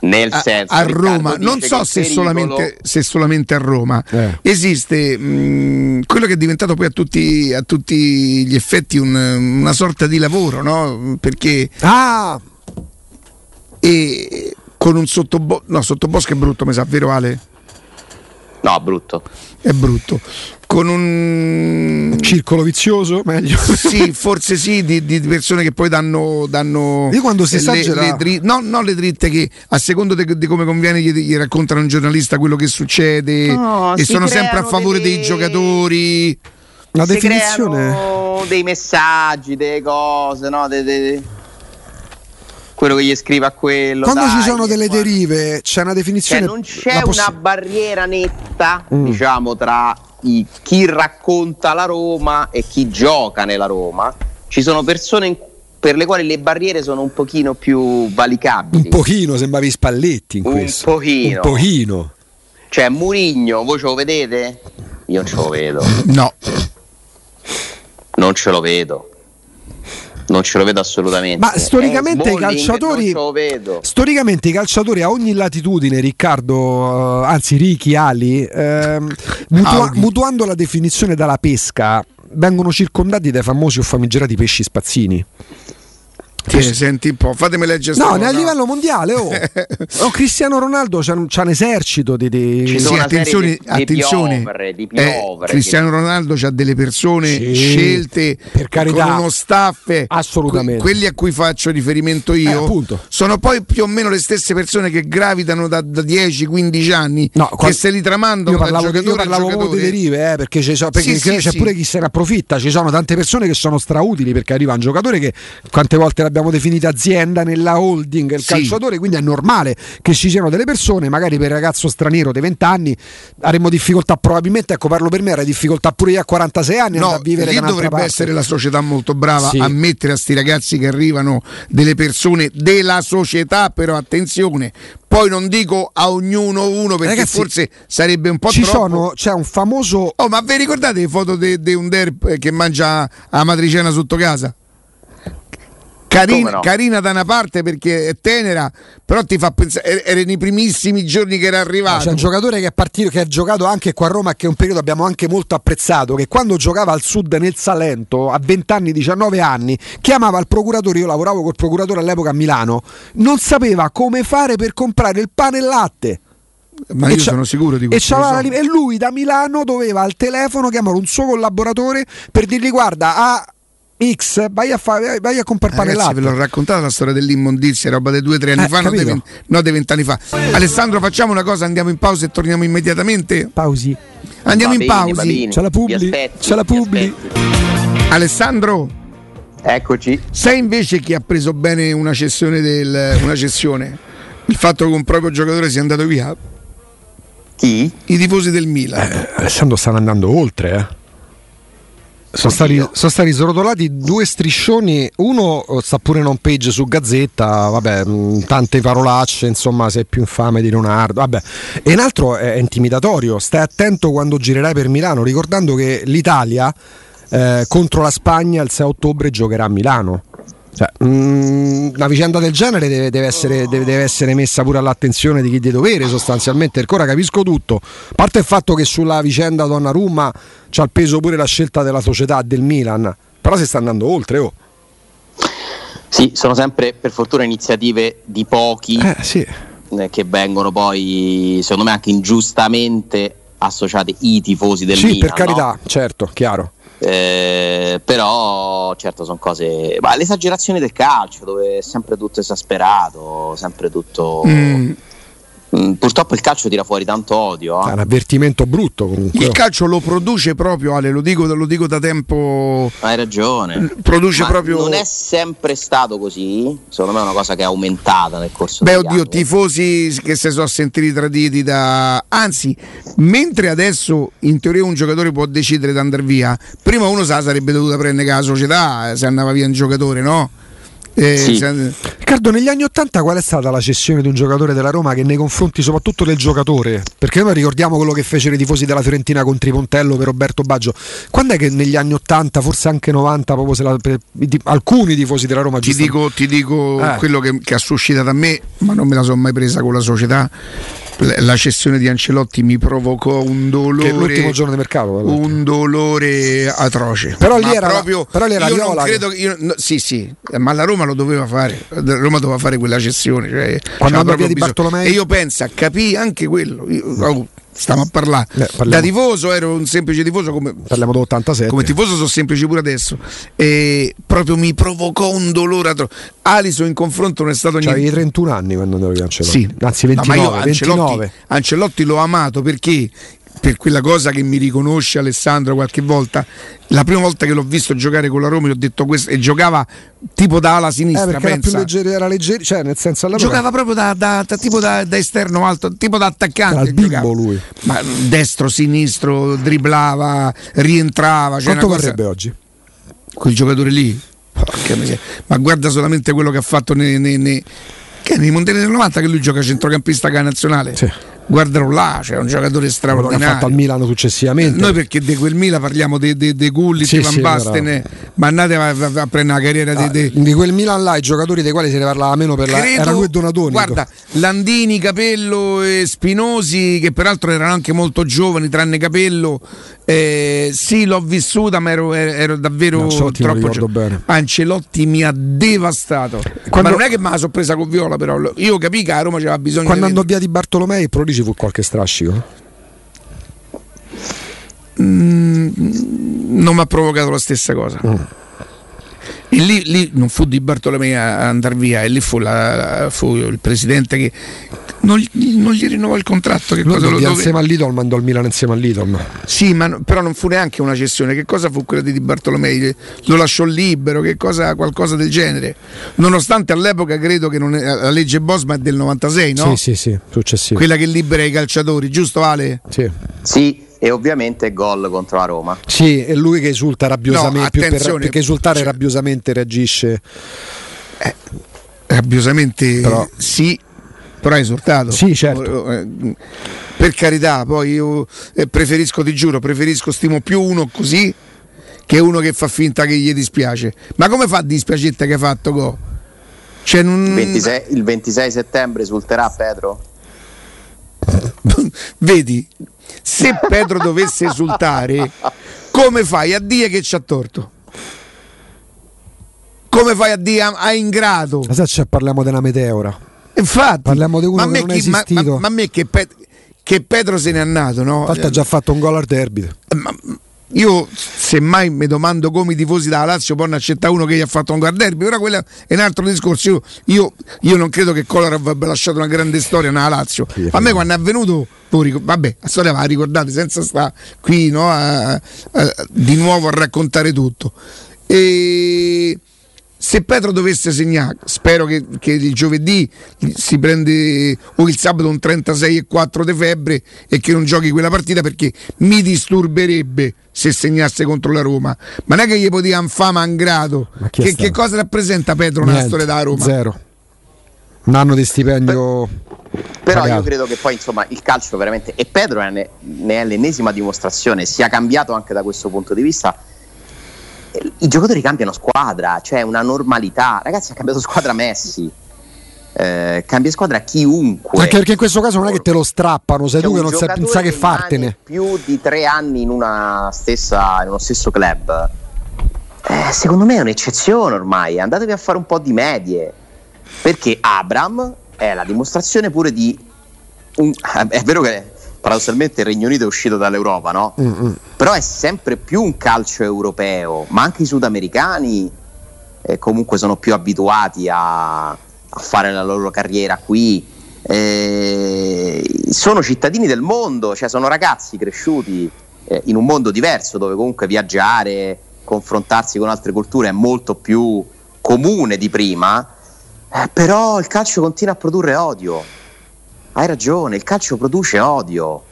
Nel senso, a, a Roma, non so se solamente, se solamente, a Roma eh. esiste mh, quello che è diventato poi a tutti, a tutti gli effetti un, una sorta di lavoro, no? Perché ah! e con un sottobosco, no, sottobosco è brutto, mi sa, vero Ale? No, brutto. È brutto. Con un circolo vizioso, meglio. Sì, forse sì, di, di persone che poi danno. danno Io quando si esagera. Le, le dri- no, no, le dritte che a secondo di, di come conviene gli, gli, raccontano un giornalista quello che succede no, e sono sempre a favore delle... dei giocatori. La si definizione. dei messaggi, delle cose, no? De, de quello che gli scrive a quello. Quando dai, ci sono delle derive, c'è una definizione. Cioè, non c'è poss- una barriera netta, mm. diciamo, tra i, chi racconta la Roma e chi gioca nella Roma. Ci sono persone in, per le quali le barriere sono un pochino più valicabili. Un pochino, sembravi Spalletti in un questo. Pochino. Un pochino. Cioè, Murigno, voi ce lo vedete? Io non ce lo vedo. No. Non ce lo vedo non ce lo vedo assolutamente. Ma storicamente, eh, i calciatori, storicamente i calciatori a ogni latitudine, Riccardo, uh, anzi Ricky, Ali, eh, mutua- mutuando la definizione dalla pesca, vengono circondati dai famosi o famigerati pesci spazzini. Tieni, senti un po', fatemi leggere. No, a livello mondiale, oh. oh, Cristiano Ronaldo c'ha, c'ha un esercito di. di... Sì, attenzione, di, attenzione. Di piovere, di piovere, eh, Cristiano Ronaldo ha delle persone sì, scelte per carità, con uno staff. Assolutamente. quelli a cui faccio riferimento io eh, sono poi più o meno le stesse persone che gravitano da, da 10-15 anni no, che quando, se li tramandano io parlavo, io parlavo di derive, eh, perché, c'è, perché sì, c'è pure chi se ne approfitta. Ci sono tante persone che sono strautili perché arriva un giocatore che quante volte l'abbiamo l'abbiamo definita azienda nella holding, il sì. calciatore, quindi è normale che ci siano delle persone, magari per il ragazzo straniero dei 20 anni avremmo difficoltà, probabilmente, ecco parlo per me, era difficoltà pure io a 46 anni no, a vivere lì dovrebbe parte. essere la società molto brava sì. a mettere a sti ragazzi che arrivano delle persone della società, però attenzione, poi non dico a ognuno uno perché Ragazzi, forse sarebbe un po' ci troppo. Sono, c'è un famoso. Oh, ma vi ricordate le foto di un derp che mangia la matricena sotto casa? Carina, no? carina, da una parte perché è tenera, però ti fa pensare, era nei primissimi giorni che era arrivato. c'è un giocatore che è partito, che ha giocato anche qua a Roma, che è un periodo abbiamo anche molto apprezzato, che quando giocava al sud nel Salento, a 20 anni, 19 anni, chiamava il procuratore, io lavoravo col procuratore all'epoca a Milano, non sapeva come fare per comprare il pane e il latte. Ma e io sono sicuro di questo. E, e lui da Milano doveva al telefono chiamare un suo collaboratore per dirgli guarda, a X, vai a, fa- vai a comprare pane Ragazzi, ve l'ho raccontata la storia dell'immondizia, roba dei due o tre anni eh, fa, no dei, no dei vent'anni fa. Alessandro, facciamo una cosa, andiamo in pausa e torniamo immediatamente. Pausi. Andiamo in pausa. C'è la Publi. C'è la Publi. Alessandro. Eccoci. Sei invece chi ha preso bene una cessione del, una cessione? Il fatto che un proprio giocatore sia andato via? Chi? I tifosi del Milan. Eh, Alessandro stanno andando oltre, eh. Sono stati, sono stati, srotolati due striscioni, uno eh, sta pure in home page su Gazzetta, vabbè, mm, tante parolacce, insomma, sei più infame di Leonardo, vabbè. E un altro è intimidatorio, stai attento quando girerai per Milano, ricordando che l'Italia eh, contro la Spagna il 6 ottobre giocherà a Milano. Cioè, mh, mm, una vicenda del genere deve, deve, essere, deve, deve, essere, messa pure all'attenzione di chi di dovere sostanzialmente. Ora capisco tutto. A parte il fatto che sulla vicenda Donnarumma c'ha il peso pure la scelta della società del Milan, però si sta andando oltre. Oh. Sì, sono sempre per fortuna iniziative di pochi eh, sì. Eh, che vengono poi, secondo me, anche ingiustamente associati i tifosi del sì, Milan. Sì, per carità, no? certo, chiaro. Eh, però certo sono cose ma l'esagerazione del calcio dove è sempre tutto esasperato sempre tutto mm. Mm, purtroppo il calcio tira fuori tanto odio. Eh? È un avvertimento brutto comunque. Il calcio lo produce proprio, Ale, lo dico, lo dico da tempo. Hai ragione. Produce Ma proprio. Non è sempre stato così. Secondo me è una cosa che è aumentata nel corso Beh, oddio, anni. tifosi che si sono sentiti traditi da. Anzi, mentre adesso in teoria un giocatore può decidere di andare via, prima uno sa sarebbe dovuto prendere la società se andava via un giocatore, no? Eh, sì. Riccardo, negli anni Ottanta qual è stata la cessione di un giocatore della Roma che nei confronti soprattutto del giocatore, perché noi ricordiamo quello che fecero i tifosi della Fiorentina con Tripontello per Roberto Baggio, quando è che negli anni Ottanta, forse anche 90, proprio se la, per, di, alcuni tifosi della Roma... Ti dico, ti dico eh. quello che, che ha suscitato a me, ma non me la sono mai presa con la società, la cessione di Ancelotti mi provocò un dolore. l'ultimo giorno di mercato. Un dolore atroce. Però lì era proprio. Però lì era io Viola. credo che io, no, sì, sì, ma la Roma lo doveva fare. La Roma doveva fare quella cessione. Cioè, Quando andò via di Bartolomei. E io penso, capì anche quello. Io, oh, stiamo a parlare. Beh, da tifoso ero un semplice tifoso come parliamo d'87. Come tifoso sono semplice pure adesso. E proprio mi provocò un dolore atroce. Aliso in confronto non è stato niente. Avevi 31 anni quando andavi a Ancelotti. Sì. Anzi 29, no, Ancelotti, 29. Ancelotti l'ho amato perché per quella cosa che mi riconosce Alessandro qualche volta. La prima volta che l'ho visto giocare con la Roma, gli ho detto questo, e giocava tipo da ala sinistra. Eh, era più leggero, era leggero, cioè nel senso alla Giocava proprio da, da, da tipo da, da, esterno alto, tipo da attaccante. Era bimbo lui. Ma destro, sinistro, driblava, rientrava. Cioè Quanto varrebbe cosa... oggi? Quel giocatore lì. Ma guarda solamente quello che ha fatto nei, nei, nei, nei mondiali del 90 che lui gioca centrocampista che nazionale. Sì guardalo là, c'è un giocatore straordinario. L'ha fatto al Milano successivamente. Noi perché di quel Milan parliamo di de, de Gullit, sì, Van sì, Basten, ma andate a, a, a, prendere la carriera ah, de, di quel Milan là, i giocatori dei quali se ne parlava meno per Credo, la era lui e Donatoni. Guarda, Landini, Capello e Spinosi, che peraltro erano anche molto giovani, tranne Capello. Eh, sì, l'ho vissuta, ma ero, ero davvero Ancelotti troppo giovane. Ancelotti mi ha devastato. Quando, ma non è che me la sono presa con Viola, però io capì che a Roma c'era bisogno Quando andò via di Bartolomei, Prodi ci fu qualche strascico? Mm, non mi ha provocato la stessa cosa. Mm. E lì, lì, non fu di Bartolomei a andare via, e lì fu, la, fu il presidente che non, non, gli rinnovò il contratto. Che cosa lo insieme all'Idol mandò il Milan insieme all'Idol. Sì, ma però non fu neanche una cessione. Che cosa fu quella di Bartolomei? Lo lasciò libero, che cosa, qualcosa del genere. Nonostante all'epoca credo che è, la legge Bosma è del 96, no? Sì, sì, sì, successivo. Quella che libera i calciatori, giusto Ale? Sì. Sì e ovviamente gol contro la Roma. Sì, è lui che esulta rabbiosamente, no, per, perché esultare cioè, rabbiosamente reagisce. Eh, rabbiosamente però, sì, però hai esultato. Sì, certo. Eh, per carità, poi io eh, preferisco, ti giuro, preferisco, stimo più uno così che uno che fa finta che gli dispiace. Ma come fa a dispiacere che hai fatto go? Cioè, non... 26, il 26 settembre esulterà Pedro? Vedi, se Pedro dovesse esultare, come fai a dire che ci ha torto? Come fai a dire a ingrato? Ma se parliamo della meteora. Infatti, parliamo di uno ma che non chi, ma, ma, ma, a me che, Pet- che, Pedro se n'è andato, no? Infatti ha già fatto un gol al derby. Eh, ma, io semmai mi domando come i tifosi della Lazio possono accettare uno che gli ha fatto un guard derby, però quello è un altro discorso. Io, io, io non credo che Kolarov abbia lasciato una grande storia nella Lazio. A me quando è avvenuto, vabbè, la storia va ricordate senza stare qui no, a, a, di nuovo a raccontare tutto. E se Petro dovesse segnare, spero che, che, il giovedì si prende o il sabato un 36,4 di febbre e che non giochi quella partita perché mi disturberebbe se segnasse contro la Roma. Ma non è che gli poteva infama un grado. Che, che, cosa rappresenta Petro nella storia della Roma? Zero. Un anno di stipendio. però pagato. io credo che poi insomma il calcio veramente e Pedro ne, ne è l'ennesima dimostrazione, sia cambiato anche da questo punto di vista i giocatori cambiano squadra, cioè una normalità. Ragazzi, ha cambiato squadra Messi. Eh, cambia squadra chiunque. Anche perché in questo caso non è che te lo strappano, sei cioè tu che non sai, sai che fartene. Più di tre anni in, una stessa, in uno stesso club. Eh, secondo me è un'eccezione ormai. Andatevi a fare un po' di medie. Perché Abram è la dimostrazione pure di. Un, è vero che paradossalmente il Regno Unito è uscito dall'Europa, no? Mm-hmm. Però è sempre più un calcio europeo, ma anche i sudamericani eh, comunque sono più abituati a, a, fare la loro carriera qui. eh, sono cittadini del mondo, cioè sono ragazzi cresciuti eh, in un mondo diverso dove comunque viaggiare, confrontarsi con altre culture è molto più comune di prima, eh, però il calcio continua a produrre odio. Hai ragione, il calcio produce odio.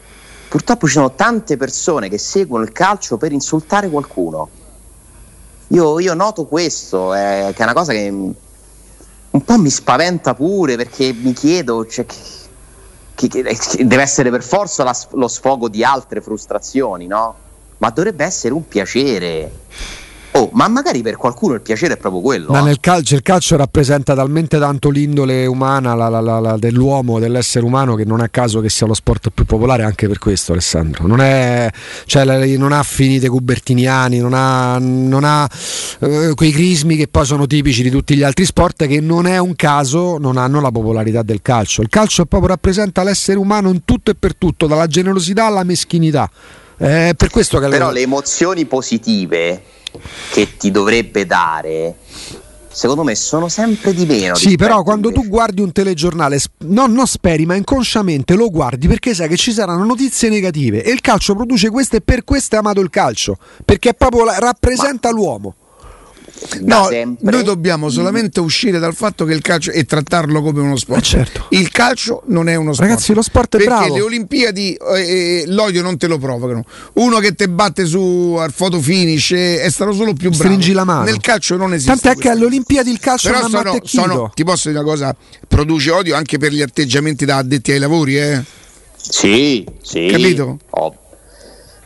Purtroppo ci sono tante persone che seguono il calcio per insultare qualcuno. Io, io noto questo, eh, che è una cosa che un po' mi spaventa pure perché mi chiedo cioè, che, che, che, deve essere per forza la, lo sfogo di altre frustrazioni, no? Ma dovrebbe essere un piacere Oh, ma magari per qualcuno il piacere è proprio quello. Ma eh? nel calcio, il calcio rappresenta talmente tanto l'indole umana la, la, la, dell'uomo, dell'essere umano, che non è a caso che sia lo sport più popolare anche per questo, Alessandro. Non, è, cioè, non ha finite cubertiniani, non ha, non ha eh, quei crismi che poi sono tipici di tutti gli altri sport, che non è un caso, non hanno la popolarità del calcio. Il calcio proprio rappresenta l'essere umano in tutto e per tutto, dalla generosità alla meschinità. È per questo che Però le emozioni positive che ti dovrebbe dare secondo me sono sempre di meno. Sì, però quando invece. tu guardi un telegiornale, no, non speri, ma inconsciamente lo guardi perché sai che ci saranno notizie negative e il calcio produce queste e per questo è amato il calcio, perché proprio rappresenta ma... l'uomo. No, noi dobbiamo solamente uscire dal fatto che il calcio e trattarlo come uno sport. Eh certo. Il calcio non è uno sport. Ragazzi, lo sport è perché bravo. le Olimpiadi eh, eh, l'odio non te lo provocano. Uno che te batte su al photo finish eh, è stato solo più bravo. Stringi la mano. Nel calcio non esiste. Tant'è che alle Olimpiadi il calcio Però non sono, sono, ti posso dire una cosa, produce odio anche per gli atteggiamenti da addetti ai lavori, eh? Sì, sì. Capito? Oh.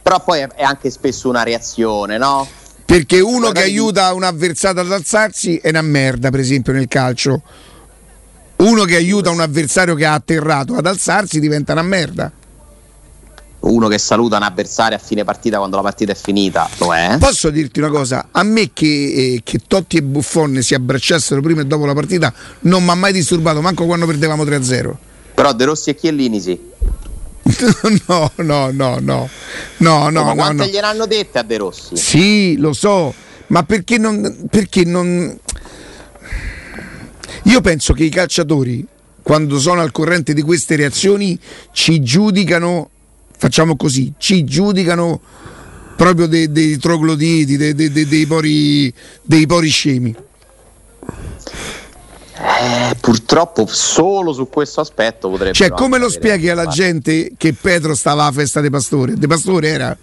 Però poi è anche spesso una reazione, no? Perché uno che aiuta un avversario ad alzarsi è una merda, per esempio, nel calcio. Uno che aiuta un avversario che ha atterrato ad alzarsi diventa una merda. Uno che saluta un avversario a fine partita quando la partita è finita, lo è. Posso dirti una cosa? A me che, eh, che Totti e Buffon si abbracciassero prima e dopo la partita non mi ha mai disturbato, manco quando perdevamo 3-0. Però De Rossi e Chiellini sì. no, no, no, no. No, no, ma quante no, no. gliel'hanno dette a De Rossi? Sì, lo so, ma perché non, perché non... Io penso che i calciatori, quando sono al corrente di queste reazioni, ci giudicano, facciamo così, ci giudicano proprio dei, dei trogloditi, dei, dei, dei, pori, dei pori scemi. Eh, purtroppo solo su questo aspetto potrebbe. Cioè, come lo spieghi alla gente che Pedro stava alla festa di Pastore? De Pastore era?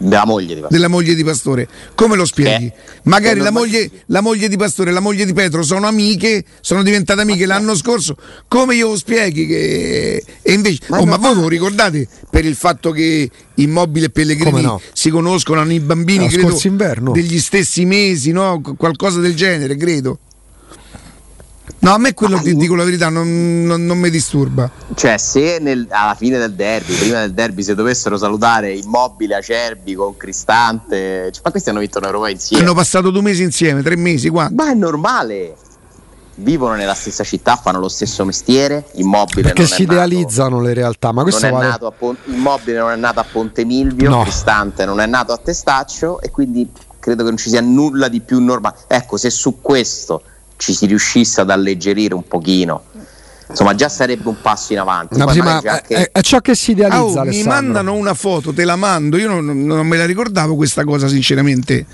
Della moglie di Pastore. Della moglie di Pastore. Come lo spieghi? Che? Magari la moglie, la moglie, di Pastore e la moglie di Pedro sono amiche, sono diventate amiche ma l'anno scorso. Come io lo spieghi? Che... E invece, ma, oh, ma voi lo ricordate per il fatto che Immobile e Pellegrini no? si conoscono, hanno i bambini, no, credo, inverno. degli stessi mesi, no? qualcosa del genere, credo. No, a me quello, ti dico la verità, non, non, non mi disturba. Cioè, se nel, alla fine del derby, prima del derby, se dovessero salutare Immobile, Acerbi con Cristante, cioè, ma questi hanno vinto una Roma insieme. Hanno passato due mesi insieme, tre mesi, quanto? Ma è normale. Vivono nella stessa città, fanno lo stesso mestiere. Immobile perché si idealizzano nato, le realtà. Ma questo non vale... Pon- Immobile non è nato a Ponte Milvio, no. Cristante non è nato a Testaccio, e quindi credo che non ci sia nulla di più normale. Ecco, se su questo ci si riuscisse ad alleggerire un pochino. Insomma già sarebbe un passo in avanti. No, sì, ma anche... è, è, ciò che si idealizza oh, mi mandano una foto te la mando. Io non, non me la ricordavo questa cosa sinceramente.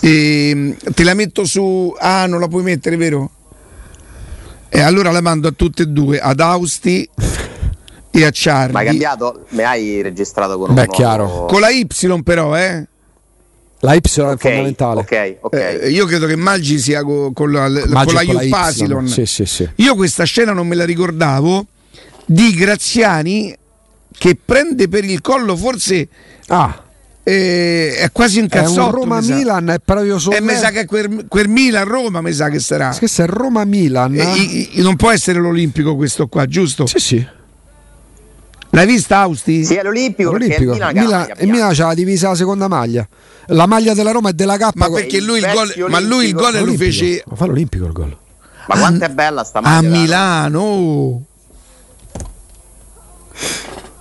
E, ehm, te la metto su. Ah non la puoi mettere vero? e allora la mando a tutte e due ad Austi e a Charlie. Ma hai cambiato? mi hai registrato con Beh, un chiaro. con la Y però eh la Y okay, è fondamentale. Okay, okay. Eh, io credo che Maggi sia con, con la, con la Yuppasilon. Sì, sì, sì. Io questa scena non me la ricordavo di Graziani che prende per il collo forse ah. eh, è quasi un cazzotto. È Roma Milan, è proprio solo. E mi sa che quel, quel Milan Roma mi sa che sarà. Questo è Roma Milan. Eh, non può essere l'Olimpico questo qua, giusto? Sì, sì. L'hai vista Austi? Sì, è l'Olimpico. Milan, Milan, e Milan c'ha la divisa la seconda maglia. La maglia della Roma è della K. Ma perché lui il gol, ma lui il gol lo fece. Ma fa l'Olimpico il gol. Ma quanto è bella sta maglia? A Milano.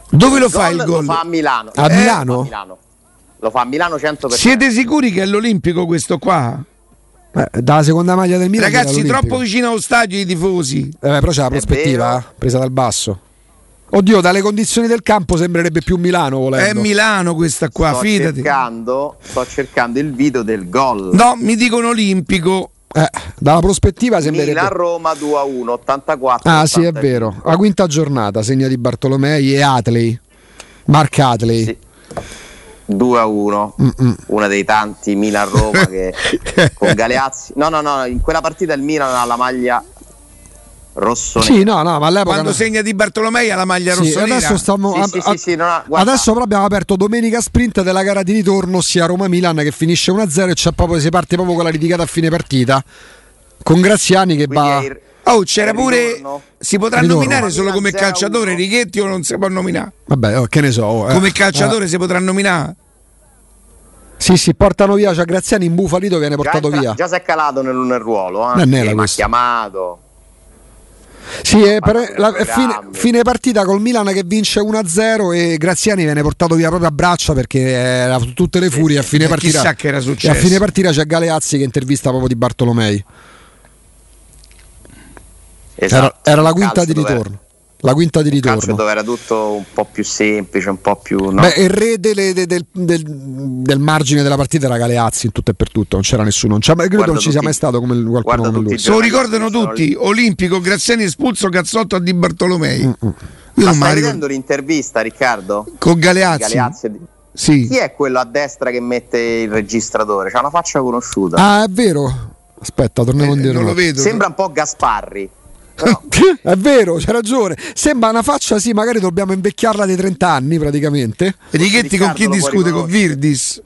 Dove lo fa il gol? Lo fa a Milano. A eh, Milano? Milano. Lo fa a Milano 100%. Siete sicuri che è l'Olimpico questo qua? Eh, dalla seconda maglia del Milan. Ragazzi, troppo vicino allo stadio i tifosi. Eh, però c'è la prospettiva, eh, presa dal basso. Oddio, dalle condizioni del campo sembrerebbe più Milano volendo. È Milano questa qua, sto fidati. Cercando, sto cercando il video del gol. No, mi dicono olimpico. Eh, dalla prospettiva sembrerebbe Milan Roma 2 a 1 84 Ah, 85. sì, è vero. La quinta giornata, segna di Bartolomei e Atley. Mark Atley. Sì. 2 a 1, Mm-mm. una dei tanti Milan-Roma che con Galeazzi. No, no, no, in quella partita il Milan ha la maglia rosso Sì, no, no, ma all'epoca quando segna di Bartolomei ha la maglia sì, rosso adesso stiamo sì, a, sì, a, adesso però abbiamo aperto domenica sprint della gara di ritorno sia Roma-Milan che finisce 1-0 e c'è proprio, si parte proprio con la litigata a fine partita con Graziani che Quindi va il, Oh, c'era pure. Ritorno. Si potrà ritorno. nominare solo come calciatore Righetti o non si può nominare? Vabbè, oh, che ne so. Eh. Come calciatore eh. si potrà nominare? Sì, sì, portano via. Cioè, Graziani in Bufalito viene portato già via. Già si è calato nel, nel ruolo. Eh? Non è la chiamato. Sì, eh, per, la, fine, fine, partita col Milan che vince 1-0 e Graziani viene portato via proprio a braccia perché era tutte le furie. A fine partita, chissà che era successo. a fine partita c'è Galeazzi che intervista proprio di Bartolomei. Esatto, era, era la quinta di ritorno. La quinta di ritorno. dove era tutto un po' più semplice, un po' più. No? Beh, il re delle, de, del, del, del, margine della partita era Galeazzi in tutto e per tutto, non c'era nessuno. Non c'è, credo non ci sia mai stato come qualcuno come lui. Se lo ricordano tutti: Olimpico, Graziani espulso, Cazzotto a Di Bartolomei. Mm-mm. Io Ma stai vedendo l'intervista, Riccardo? Con Galeazzi. Galeazzi. Sì. Chi è quello a destra che mette il registratore? C'ha una faccia conosciuta. Ah, è vero. Aspetta, torniamo eh, vedo. Sembra un po' Gasparri. No. è vero, c'è ragione. Sembra una faccia, sì, magari dobbiamo invecchiarla dei 30 anni praticamente. Righetti con chi discute? Con Virdis.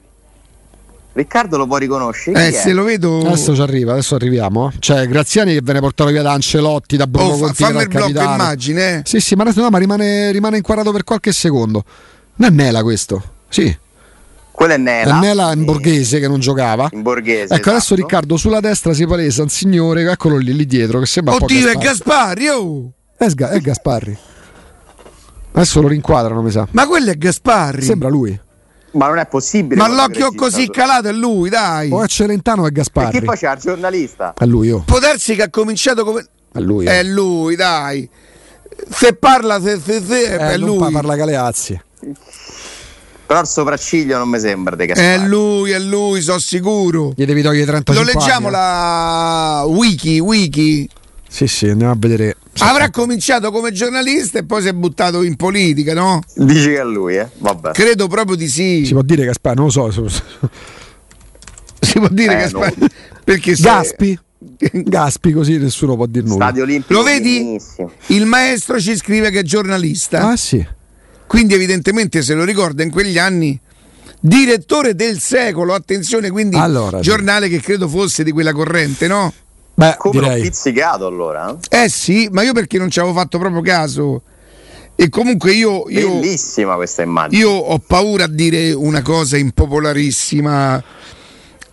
Riccardo lo può riconoscere? Eh, se lo vedo. Adesso ci arriva, adesso arriviamo. Cioè, Graziani che viene portato via da Ancelotti, da Bruno oh, Conti, fammi il blocco immagine. Eh. Sì, sì, ma, no, ma rimane, rimane inquadrato per qualche secondo. Non è Nela questo. Sì. Quella è Nela. È Nela in borghese che non giocava. In borghese. Ecco, esatto. adesso Riccardo sulla destra si palesa un signore, eccolo lì, lì dietro, che sembra Oddio, è Gasparri, oh! È, Sga- è Gasparri. Adesso lo rinquadrano, mi sa. Ma quello è Gasparri. Sembra lui. Ma non è possibile. Ma l'occhio così calato è lui, dai. O è Celentano o è Gasparri. E chi faceva il giornalista? È lui, oh. Può darsi che ha cominciato come. È lui. Oh. È lui, dai. Se parla, se, se, se eh, è lui. Parla Galeazzi. Però il sopracciglio non mi sembra di È lui, è lui, sono sicuro. Gli devi togliere 35 Lo leggiamo anni, la wiki, wiki. Sì, sì, andiamo a vedere. Avrà cominciato come giornalista e poi si è buttato in politica, no? Dici che è lui, eh? Vabbè. Credo proprio di sì. Si può dire Gaspar, non lo so. Si può dire eh, Gaspar. No. Perché. Gaspi? Gaspi così nessuno può dire nulla. Stadio Olimpico. Lo vedi? Benissimo. Il maestro ci scrive che è giornalista. Ah sì. Quindi evidentemente se lo ricorda in quegli anni direttore del secolo, attenzione, quindi allora, giornale che credo fosse di quella corrente, no? Beh, come direi. pizzicato allora? Eh sì, ma io perché non ci avevo fatto proprio caso. E comunque io, io Bellissima questa immagine. Io ho paura a dire una cosa impopolarissima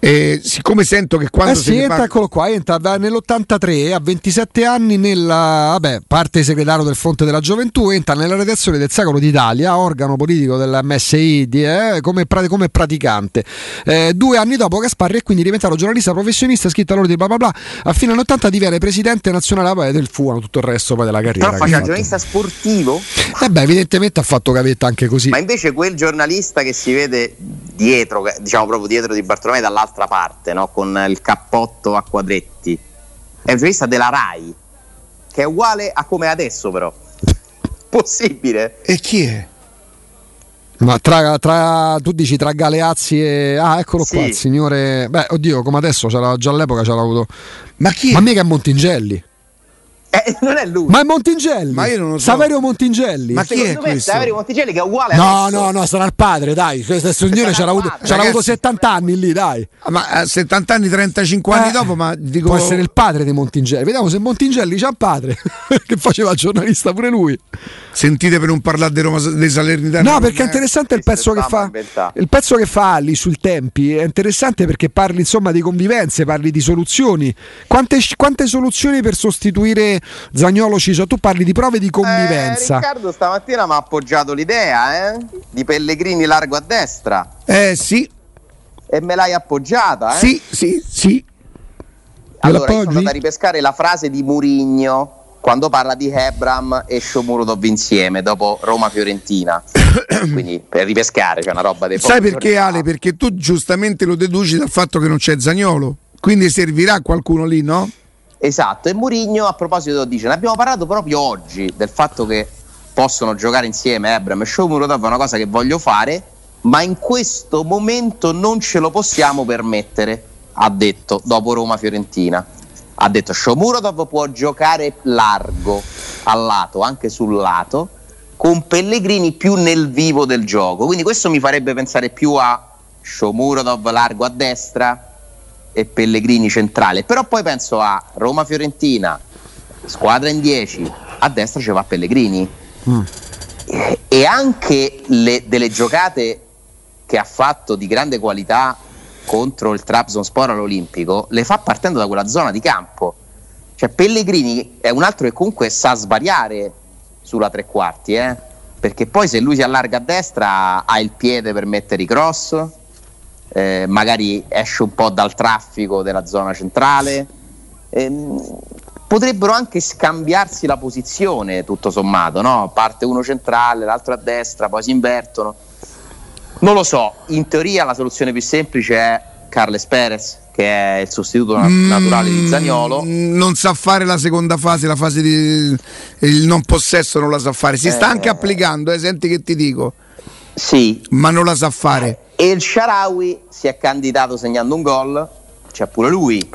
eh, siccome sento che quando eh sì, entra, parla... eccolo qua, entra nell'83 a 27 anni nella vabbè, parte segretario del Fronte della Gioventù, entra nella redazione del Secolo d'Italia, organo politico dell'MSI eh, come, come, praticante. Eh, due anni dopo Gasparri è quindi diventato giornalista professionista, scritto all'ora di bla bla bla. A fine anni 80 diviene presidente nazionale vabbè, del FUAN, tutto il resto poi della carriera. Però faceva giornalista sportivo? Eh beh, evidentemente ha fatto gavetta anche così. Ma invece quel giornalista che si vede dietro, diciamo proprio dietro di Bartolomei dall'altro dall'altra parte, no? con il cappotto a quadretti. È un'intervista della RAI, che è uguale a come è adesso però. Possibile. E chi è? Ma tra, tra, tu dici tra Galeazzi e. Ah, eccolo sì. qua, il signore. Beh, oddio, come adesso, c'era, già all'epoca c'era avuto. Ma chi? È? Ma mica è Montingelli. Eh, non è lui. Ma è Montingelli. Ma io non lo so. Saverio Montingelli. Ma chi è questo? Saverio Montingelli che è uguale No, adesso. no, no, sarà il padre, dai. Questo signore c'era avuto, c'era avuto 70 anni lì, dai. Ah, ma a 70 anni, 35 anni eh, dopo, ma dico... Può essere il padre di Montingelli. Vediamo se Montingelli c'ha un padre, che faceva il giornalista pure lui. Sentite per non parlare di Roma dei Salernitani. No, perché è interessante il pezzo che fa. Il pezzo che fa lì sui tempi è interessante perché parli insomma di convivenze, parli di soluzioni. Quante, quante soluzioni per sostituire Zagnolo Ciso? Tu parli di prove di convivenza. Eh, Riccardo stamattina mi ha appoggiato l'idea eh? di Pellegrini largo a destra. Eh sì. E me l'hai appoggiata, eh? Sì, sì, sì. allora, io sono andato a ripescare la frase di Murigno quando parla di Hebram e Shomurodov insieme dopo Roma-Fiorentina. Quindi per ripescare c'è una roba dei Sai perché Ale? Perché tu giustamente lo deduci dal fatto che non c'è Zagnolo. Quindi servirà qualcuno lì, no? Esatto, e Murigno a proposito dice, ne abbiamo parlato proprio oggi del fatto che possono giocare insieme Ebram e Shomurodov, è una cosa che voglio fare, ma in questo momento non ce lo possiamo permettere, ha detto dopo Roma-Fiorentina ha detto Shomurodov può giocare largo al lato, anche sul lato, con Pellegrini più nel vivo del gioco. Quindi questo mi farebbe pensare più a Shomurodov largo a destra e Pellegrini centrale. Però poi penso a Roma-Fiorentina, squadra in 10, a destra ci va Pellegrini. Mm. E anche le, delle giocate che ha fatto di grande qualità contro il Trabzonspor all'Olimpico le fa partendo da quella zona di campo. Cioè Pellegrini è un altro che comunque sa svariare sulla tre quarti, eh? perché poi se lui si allarga a destra ha il piede per mettere i cross, eh, magari esce un po' dal traffico della zona centrale. Ehm, potrebbero anche scambiarsi la posizione tutto sommato, no? parte uno centrale, l'altro a destra, poi si invertono non lo so, in teoria la soluzione più semplice è Carles Perez, che è il sostituto mm, naturale di Zagnolo. Non sa fare la seconda fase, la fase di il non possesso non la sa fare. Si eh, sta anche applicando, eh, senti che ti dico. Sì. Ma non la sa fare. E il Sharawi si è candidato segnando un gol c'è pure lui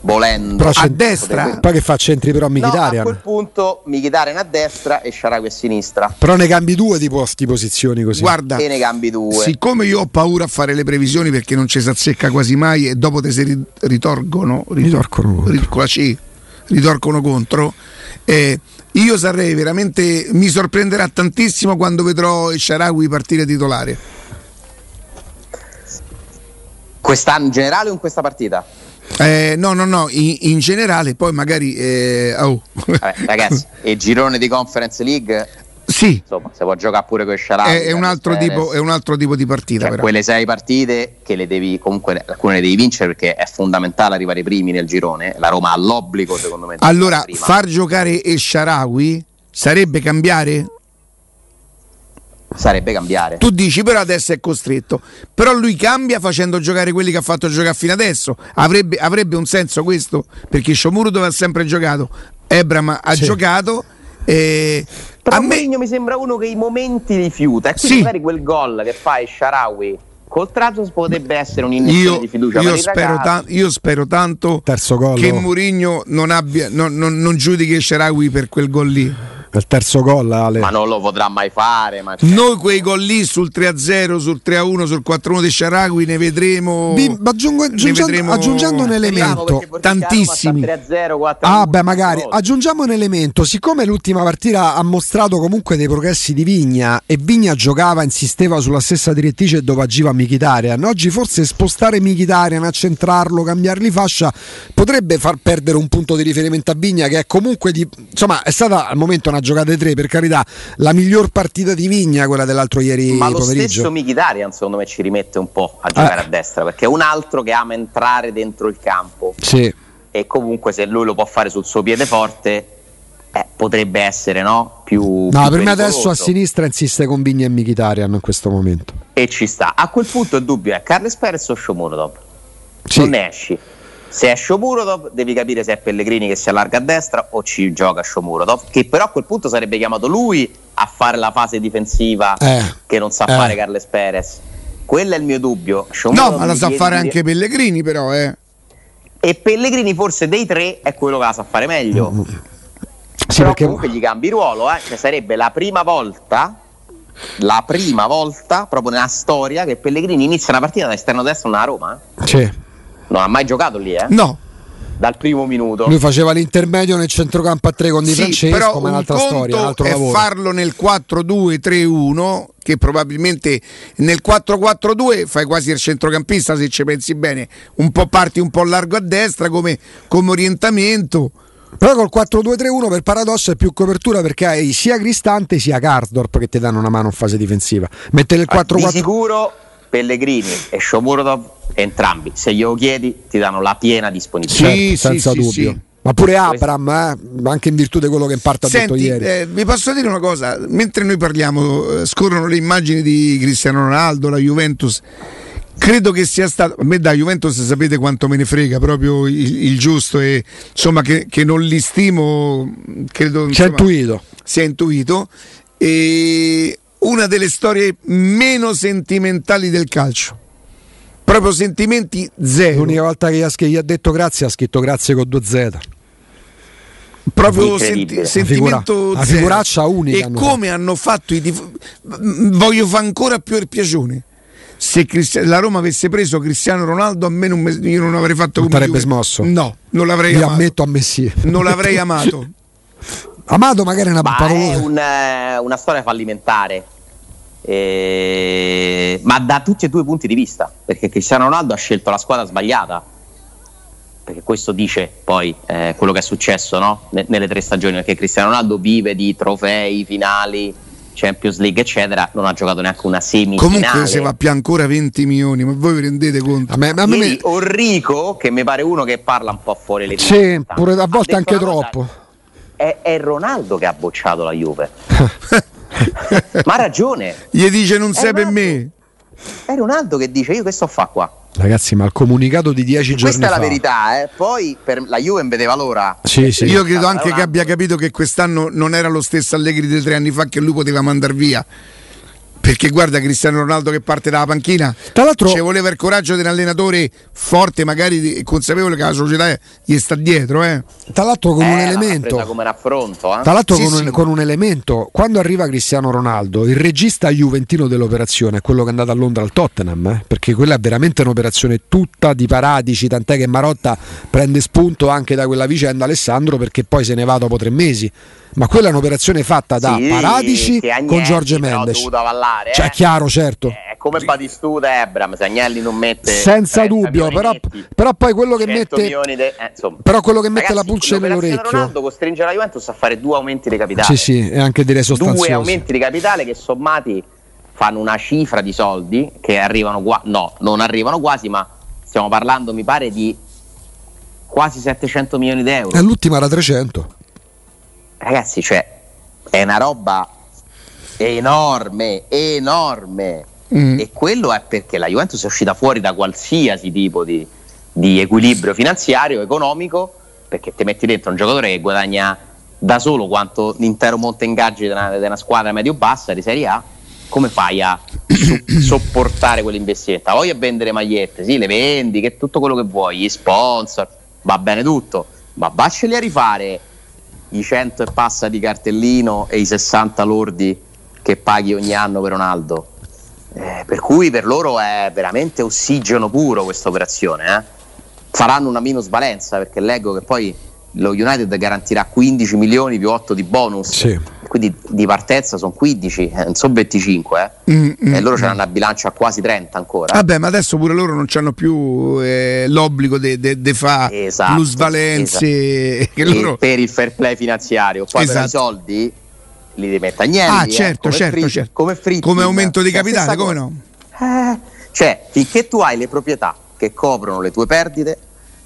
volendo. Però a destra? Potrebbe... poi che fa? Centri però Mkhitaryan. No, a quel punto Mkhitaryan a destra e Sharawi a sinistra. Però ne cambi due di posti posizioni così. Guarda e ne cambi due. siccome io ho paura a fare le previsioni perché non ci si azzecca quasi mai e dopo te si ritorgono ritorcono con ritorcono contro eh, io sarei veramente mi sorprenderà tantissimo quando vedrò il Sharawi partire titolare Quest'anno in generale o in questa partita? Eh, no, no, no, in, in generale, poi magari. Eh, oh. Vabbè, ragazzi, il girone di Conference League. Sì. Insomma, se può giocare pure con Sciarà. È, è, un altro tipo, è un altro tipo di partita. Cioè, quelle sei partite che le devi, comunque, alcune le devi vincere perché è fondamentale arrivare primi nel girone. La Roma ha l'obbligo, secondo me. Allora, far giocare Esciarawi sarebbe cambiare? Sarebbe cambiare. Tu dici però adesso è costretto, però lui cambia facendo giocare quelli che ha fatto giocare fino adesso. Avrebbe, avrebbe un senso questo? Perché Sciomuro dove ha sempre giocato, Ebram ha sì. giocato. Eh, però a me mi sembra uno che i momenti rifiuta. E quindi sì. magari quel gol che fa Sharawi col Trabzon potrebbe essere un'iniezione di fiducia io spero, ta- io spero, tanto che Mourinho non, abbia, non, non, non giudichi Sharawi per quel gol lì il terzo gol Ale. ma non lo potrà mai fare ma cioè... noi quei gol lì sul 3-0 sul 3-1 sul 4-1 di Sciaragui ne vedremo Bim, aggiungo, aggiungendo, ne vedremo... aggiungendo un elemento. Tantissimi. 3-0, ah beh magari. aggiungiamo un elemento. Siccome l'ultima partita ha mostrato comunque dei progressi di Vigna e Vigna giocava insisteva sulla stessa direttrice dove agiva Michitarian oggi forse spostare Michitarian accentrarlo cambiargli fascia potrebbe far perdere un punto di riferimento a Vigna che è comunque di, insomma è stata al momento una giocate tre, per carità, la miglior partita di Vigna, quella dell'altro ieri Ma lo pomeriggio. stesso Mkhitaryan secondo me ci rimette un po' a giocare eh. a destra, perché è un altro che ama entrare dentro il campo. Sì. E comunque se lui lo può fare sul suo piede forte, eh, potrebbe essere no? più. No, più per me adesso a sinistra insiste con Vigna e Mkhitaryan in questo momento. E ci sta. A quel punto il dubbio è Carles Perez o Shomurodov? Sì. Non ne esci. Se è Shomurodov devi capire se è Pellegrini che si allarga a destra o ci gioca Shomurodov, che però a quel punto sarebbe chiamato lui a fare la fase difensiva eh, che non sa eh. fare Carles Perez. Quello è il mio dubbio. Shomurodov no, ma la sa fare anche Pellegrini però, eh. E Pellegrini forse dei tre è quello che la sa fare meglio. Mm. Sì, però perché... comunque gli cambi ruolo, eh. cioè, sarebbe la prima volta la prima volta proprio nella storia che Pellegrini inizia una partita da esterno destro nella Roma. Eh? Sì. Non ha mai giocato lì, eh? No. Dal primo minuto. Lui faceva l'intermedio nel centrocampo a tre con Di sì, Francesco, ma è un'altra storia, un altro è lavoro. farlo nel 4-2-3-1 che probabilmente nel 4-4-2 fai quasi il centrocampista se ci pensi bene, un po' parti un po' largo a destra come, come orientamento. Però col 4-2-3-1 per paradosso è più copertura perché hai sia Cristante sia Karsdorp che ti danno una mano in fase difensiva. Mettere il 4-4 di sicuro Pellegrini e Shomurodov, entrambi, se glielo chiedi, ti danno la piena disponibilità. Sì, certo, senza sì, dubbio. Sì, Ma pure Abram, eh, anche in virtù di quello che in parte ha Senti, detto ieri. Eh, vi posso dire una cosa, mentre noi parliamo, eh, scorrono le immagini di Cristiano Ronaldo, la Juventus. Credo che sia stato, a me da Juventus sapete quanto me ne frega, proprio il, il giusto e insomma che, che, non li stimo, credo si è intuito. Si è intuito e una delle storie meno sentimentali del calcio. Proprio sentimenti zero. L'unica volta che gli ha detto grazie ha scritto grazie con due Z. Proprio senti- sentimento la figuraccia unica. E come hanno fatto i tif- Voglio fare ancora più il piacione. Se Cristi- la Roma avesse preso Cristiano Ronaldo, a me non me- io non avrei fatto non come. Non smosso? No, non l'avrei Io amato. ammetto a me sì. Non l'avrei amato. Amato magari è una Ma è un, eh, una storia fallimentare. Eh, ma da tutti e due i punti di vista, perché Cristiano Ronaldo ha scelto la squadra sbagliata, perché questo dice poi eh, quello che è successo no? N- nelle tre stagioni, perché Cristiano Ronaldo vive di trofei, finali, Champions League, eccetera, non ha giocato neanche una semifinale. Comunque se va più ancora 20 milioni, ma voi vi rendete conto? A me, a me, Ieri, Enrico, che mi pare uno che parla un po' fuori le Sì, pure a volte anche troppo. Cosa, è, è Ronaldo che ha bocciato la Juve. Ma ha ragione. Gli dice non sei per me. È Ronaldo che dice io che sto a fare qua. Ragazzi, ma il comunicato di dieci Questa giorni fa. Questa è la verità, eh. Poi per la Juve vedeva l'ora. Sì, sì. Io credo anche che abbia capito che quest'anno non era lo stesso Allegri di tre anni fa che lui poteva mandare via perché guarda Cristiano Ronaldo che parte dalla panchina tra l'altro ci voleva il coraggio di un allenatore forte magari consapevole che la società gli sta dietro eh. tra l'altro con eh, un elemento come raffronto eh. tra l'altro sì, con, sì. Un, con, un, elemento quando arriva Cristiano Ronaldo il regista juventino dell'operazione è quello che è andato a Londra al Tottenham eh? perché quella è veramente un'operazione tutta di paradici tant'è che Marotta prende spunto anche da quella vicenda Alessandro perché poi se ne va dopo tre mesi ma quella è un'operazione fatta da sì, Paradici con Giorgio Mendes. Avallare, cioè, eh? chiaro, certo. È come Batistuta e Ebram, se Agnelli non mette senza dubbio, però, però, poi quello che mette de, eh, però quello che mette Ragazzi, la pulce nell'orecchio. Ronaldo costringe la Juventus a fare due aumenti di capitale. Sì, sì, e anche direi sostanziosi. Due aumenti di capitale che sommati fanno una cifra di soldi che arrivano qua, no, non arrivano quasi, ma stiamo parlando, mi pare, di quasi 700 milioni di euro. E l'ultima era 300. Ragazzi, cioè, è una roba enorme, enorme. Mm. E quello è perché la Juventus è uscita fuori da qualsiasi tipo di, di equilibrio finanziario, economico, perché ti metti dentro un giocatore che guadagna da solo quanto l'intero monte ingaggi di una, di una squadra medio-bassa di Serie A, come fai a so- sopportare quell'investimento? Voglia vendere magliette, sì, le vendi, che tutto quello che vuoi, gli sponsor, va bene tutto, ma vacceli a rifare i 100 e passa di cartellino e i 60 lordi che paghi ogni anno per Ronaldo. Eh, per cui per loro è veramente ossigeno puro questa operazione. Eh? Faranno una minusvalenza perché leggo che poi lo United garantirà 15 milioni più 8 di bonus. Sì. Quindi di partenza sono 15, eh, non sono 25. Eh. Mm, mm, e loro mm. hanno una bilancia a quasi 30 ancora. Vabbè, ma adesso pure loro non hanno più eh, l'obbligo di fare esatto, plusvalenze. Esatto. Loro... Per il fair play finanziario. Poi esatto. per i soldi li mettere Agnelli. Ah, certo, eh, certo, fritti, certo. Come, fritti, come aumento di capitale, come no? Eh, cioè, finché tu hai le proprietà che coprono le tue perdite,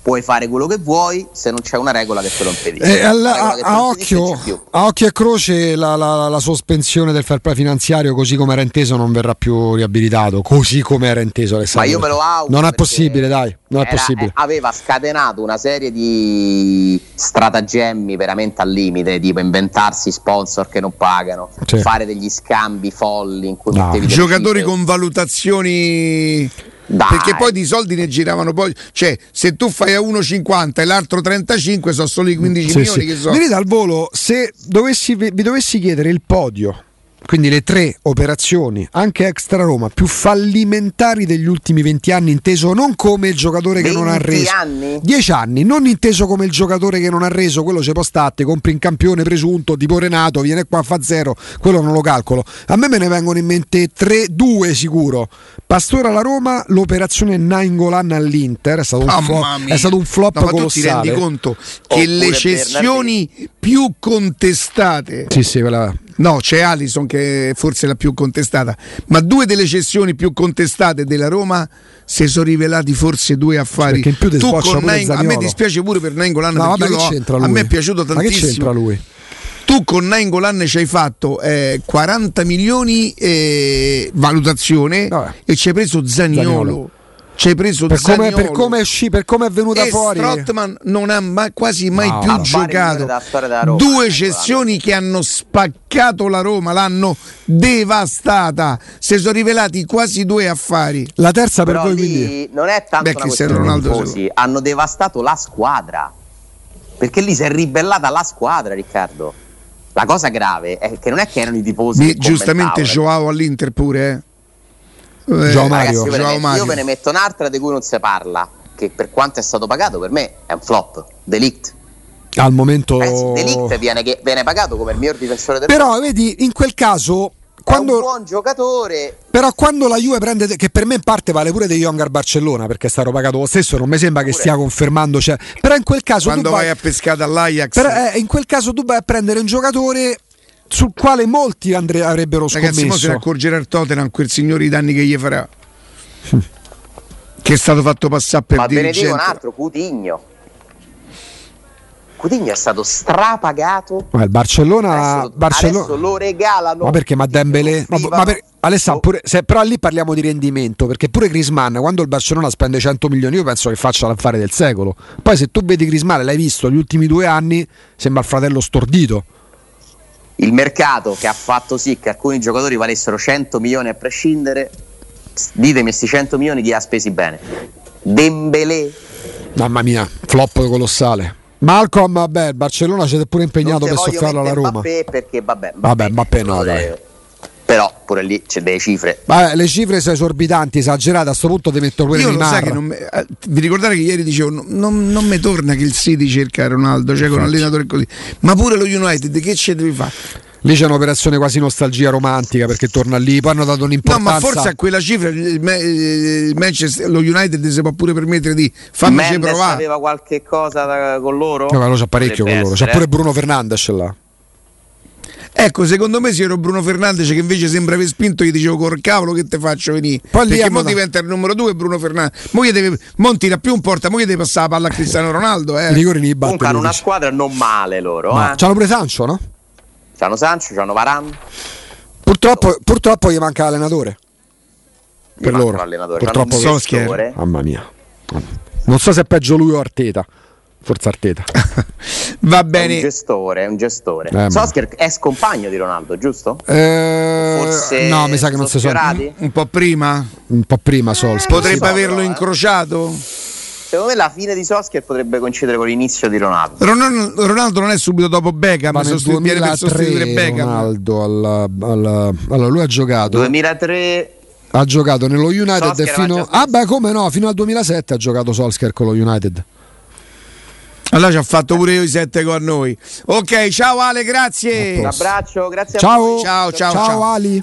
puoi fare quello che vuoi se non c'è una regola che te lo impedisce. Eh, alla, a, a, occhio, a, occhio, e croce la, la, la, sospensione del fair play finanziario così come era inteso non verrà più riabilitato, così come era inteso Alessandro. Ma io me lo auguro. Non è possibile, dai, non era, è possibile. Eh, aveva scatenato una serie di stratagemmi veramente al limite, tipo inventarsi sponsor che non pagano, sì. fare degli scambi folli in cui no. giocatori con valutazioni dai. Perché poi di soldi ne giravano poi, cioè se tu fai a 1,50 e l'altro 35 sono solo i 15 sì, milioni sì. che so. Venite al volo, se dovessi, vi dovessi chiedere il podio quindi le tre operazioni, anche extra Roma, più fallimentari degli ultimi 20 anni, inteso non come il giocatore che non ha reso. anni? 10 anni, non inteso come il giocatore che non ha reso, quello ci può stare, compri in campione presunto, tipo Renato, viene qua, fa zero, quello non lo calcolo. A me me ne vengono in mente 3, 2 sicuro. Pastore alla Roma, l'operazione Nainggolan all'Inter, è stato un, flop, è stato un flop no, colossale. Ma tu ti rendi conto che Oppure le cessioni più contestate sì, sì, quella No, c'è Alison che è forse la più contestata, ma due delle cessioni più contestate della Roma si sono rivelati forse due affari. Perché in più tu con Naing, a me dispiace pure per Nainggolan no, perché vabbè, a me è piaciuto tantissimo. Ma che c'entra lui? tu con Nainggolan ci hai fatto eh, 40 milioni eh, valutazione Vabbè. e ci hai preso Zaniolo. Zaniolo ci hai preso per come, per come, è, uscì, per come è venuta e fuori? Strottman non ha mai, quasi mai no, più giocato. due cessioni che hanno spaccato la Roma l'hanno devastata. Si sono rivelati quasi due affari. La terza per Però voi quindi? non è tanto Beh, una questione Ronaldo hanno devastato la squadra. Perché lì si è ribellata la squadra Riccardo. La cosa grave è che non è che erano i tifosi giustamente Joao all'Inter pure eh eh, Gio Mario. Ragazzi, io, ve Mario. io ve ne metto un'altra di cui non si parla, che per quanto è stato pagato per me è un flop. Delict. Al momento. Ragazzi, Delict viene, che, viene pagato come il miglior difensore del Però mondo. vedi, in quel caso quando, è un buon giocatore. Però quando la Juve prende, che per me in parte vale pure De Jong al Barcellona, perché è stato pagato lo stesso, non mi sembra che stia confermando. Cioè, però in quel caso. Quando vai, vai, a pescare all'Ajax. Però, eh, in quel caso tu vai a prendere un giocatore sul quale molti andre- avrebbero scommesso. Ragazzi, se ne accorgerà il Tottenham quel signore i danni che gli farà. che è stato fatto passare per Ma dirigente. Ma ve ne dico un altro, Cutigno. Coutinho è stato strapagato. Ma il Barcellona, adesso, Barcellona... adesso lo regalano. Ma perché? Ma Dembele? Ma, ma per... Alessandro, pure, se, però lì parliamo di rendimento, perché pure Grisman, quando il Barcellona spende 100 milioni, io penso che faccia l'affare del secolo. Poi se tu vedi Grisman, l'hai visto gli ultimi due anni, sembra il fratello stordito. Il mercato che ha fatto sì che alcuni giocatori valessero 100 milioni a prescindere, ditemi questi 100 milioni chi ha spesi bene. Dembélé. Mamma mia, flop colossale. Malcolm, vabbè, Barcellona c'è pure impegnato per soffiarlo alla Roma. Mbappé perché vabbè, Mbappé, vabbè, Mbappé no, dai. Però pure lì c'è delle cifre. Vabbè, le cifre sono esorbitanti, esagerate. A questo punto ti metto Io lo sai che non me, eh, vi ricordate che ieri dicevo non, non mi torna che il City cerca Ronaldo, cioè con un allenatore così. Ma pure lo United che ce devi fare? Lì c'è un'operazione quasi nostalgia romantica perché torna lì, poi hanno dato un'importanza. No, ma forse a quella cifra il Manchester, lo United si può pure permettere di farmi provare. aveva qualche cosa da, con loro? No, ma lo c'ha parecchio con loro. C'è pure Bruno Fernandes là. Ecco, secondo me se ero Bruno Fernandes che invece sembra aver spinto, gli dicevo col cavolo che te faccio venire. Poi lì Perché mo diventa il numero due Bruno Fernandes. Mo gli deve, non tira più un porta, mo gli deve passare la palla a Cristiano Ronaldo. Eh. Comunque hanno una squadra non male loro. No. Eh. C'hanno pure Sancho, no? C'hanno Sancho, c'hanno Varan. Purtroppo, purtroppo gli manca l'allenatore. Gli per loro. L'allenatore. Purtroppo Mamma mia. Non so se è peggio lui o Arteta. Forza Arteta. Va bene. È un gestore, è un gestore. Eh, Sosker è scompagno di Ronaldo, giusto? Eh, Forse no, mi sa che non si sono. Un po' prima? Un po' prima Solskjaer. Potrebbe so, averlo però, incrociato? Secondo me la fine di Soschia potrebbe coincidere con l'inizio di Ronaldo. Ronaldo, Ronaldo non è subito dopo Beckham, ma sostitu- viene per sostituire Beckham. Ronaldo alla, alla, allora lui ha giocato 2003 ha giocato nello United Solskjaer fino ah beh come no, fino al 2007 ha giocato Solskjaer con lo United. Allora ci ha fatto pure io i sette con noi. Ok, ciao Ale, grazie. Un abbraccio, grazie ciao. a Ciao, ciao, ciao, ciao Ali.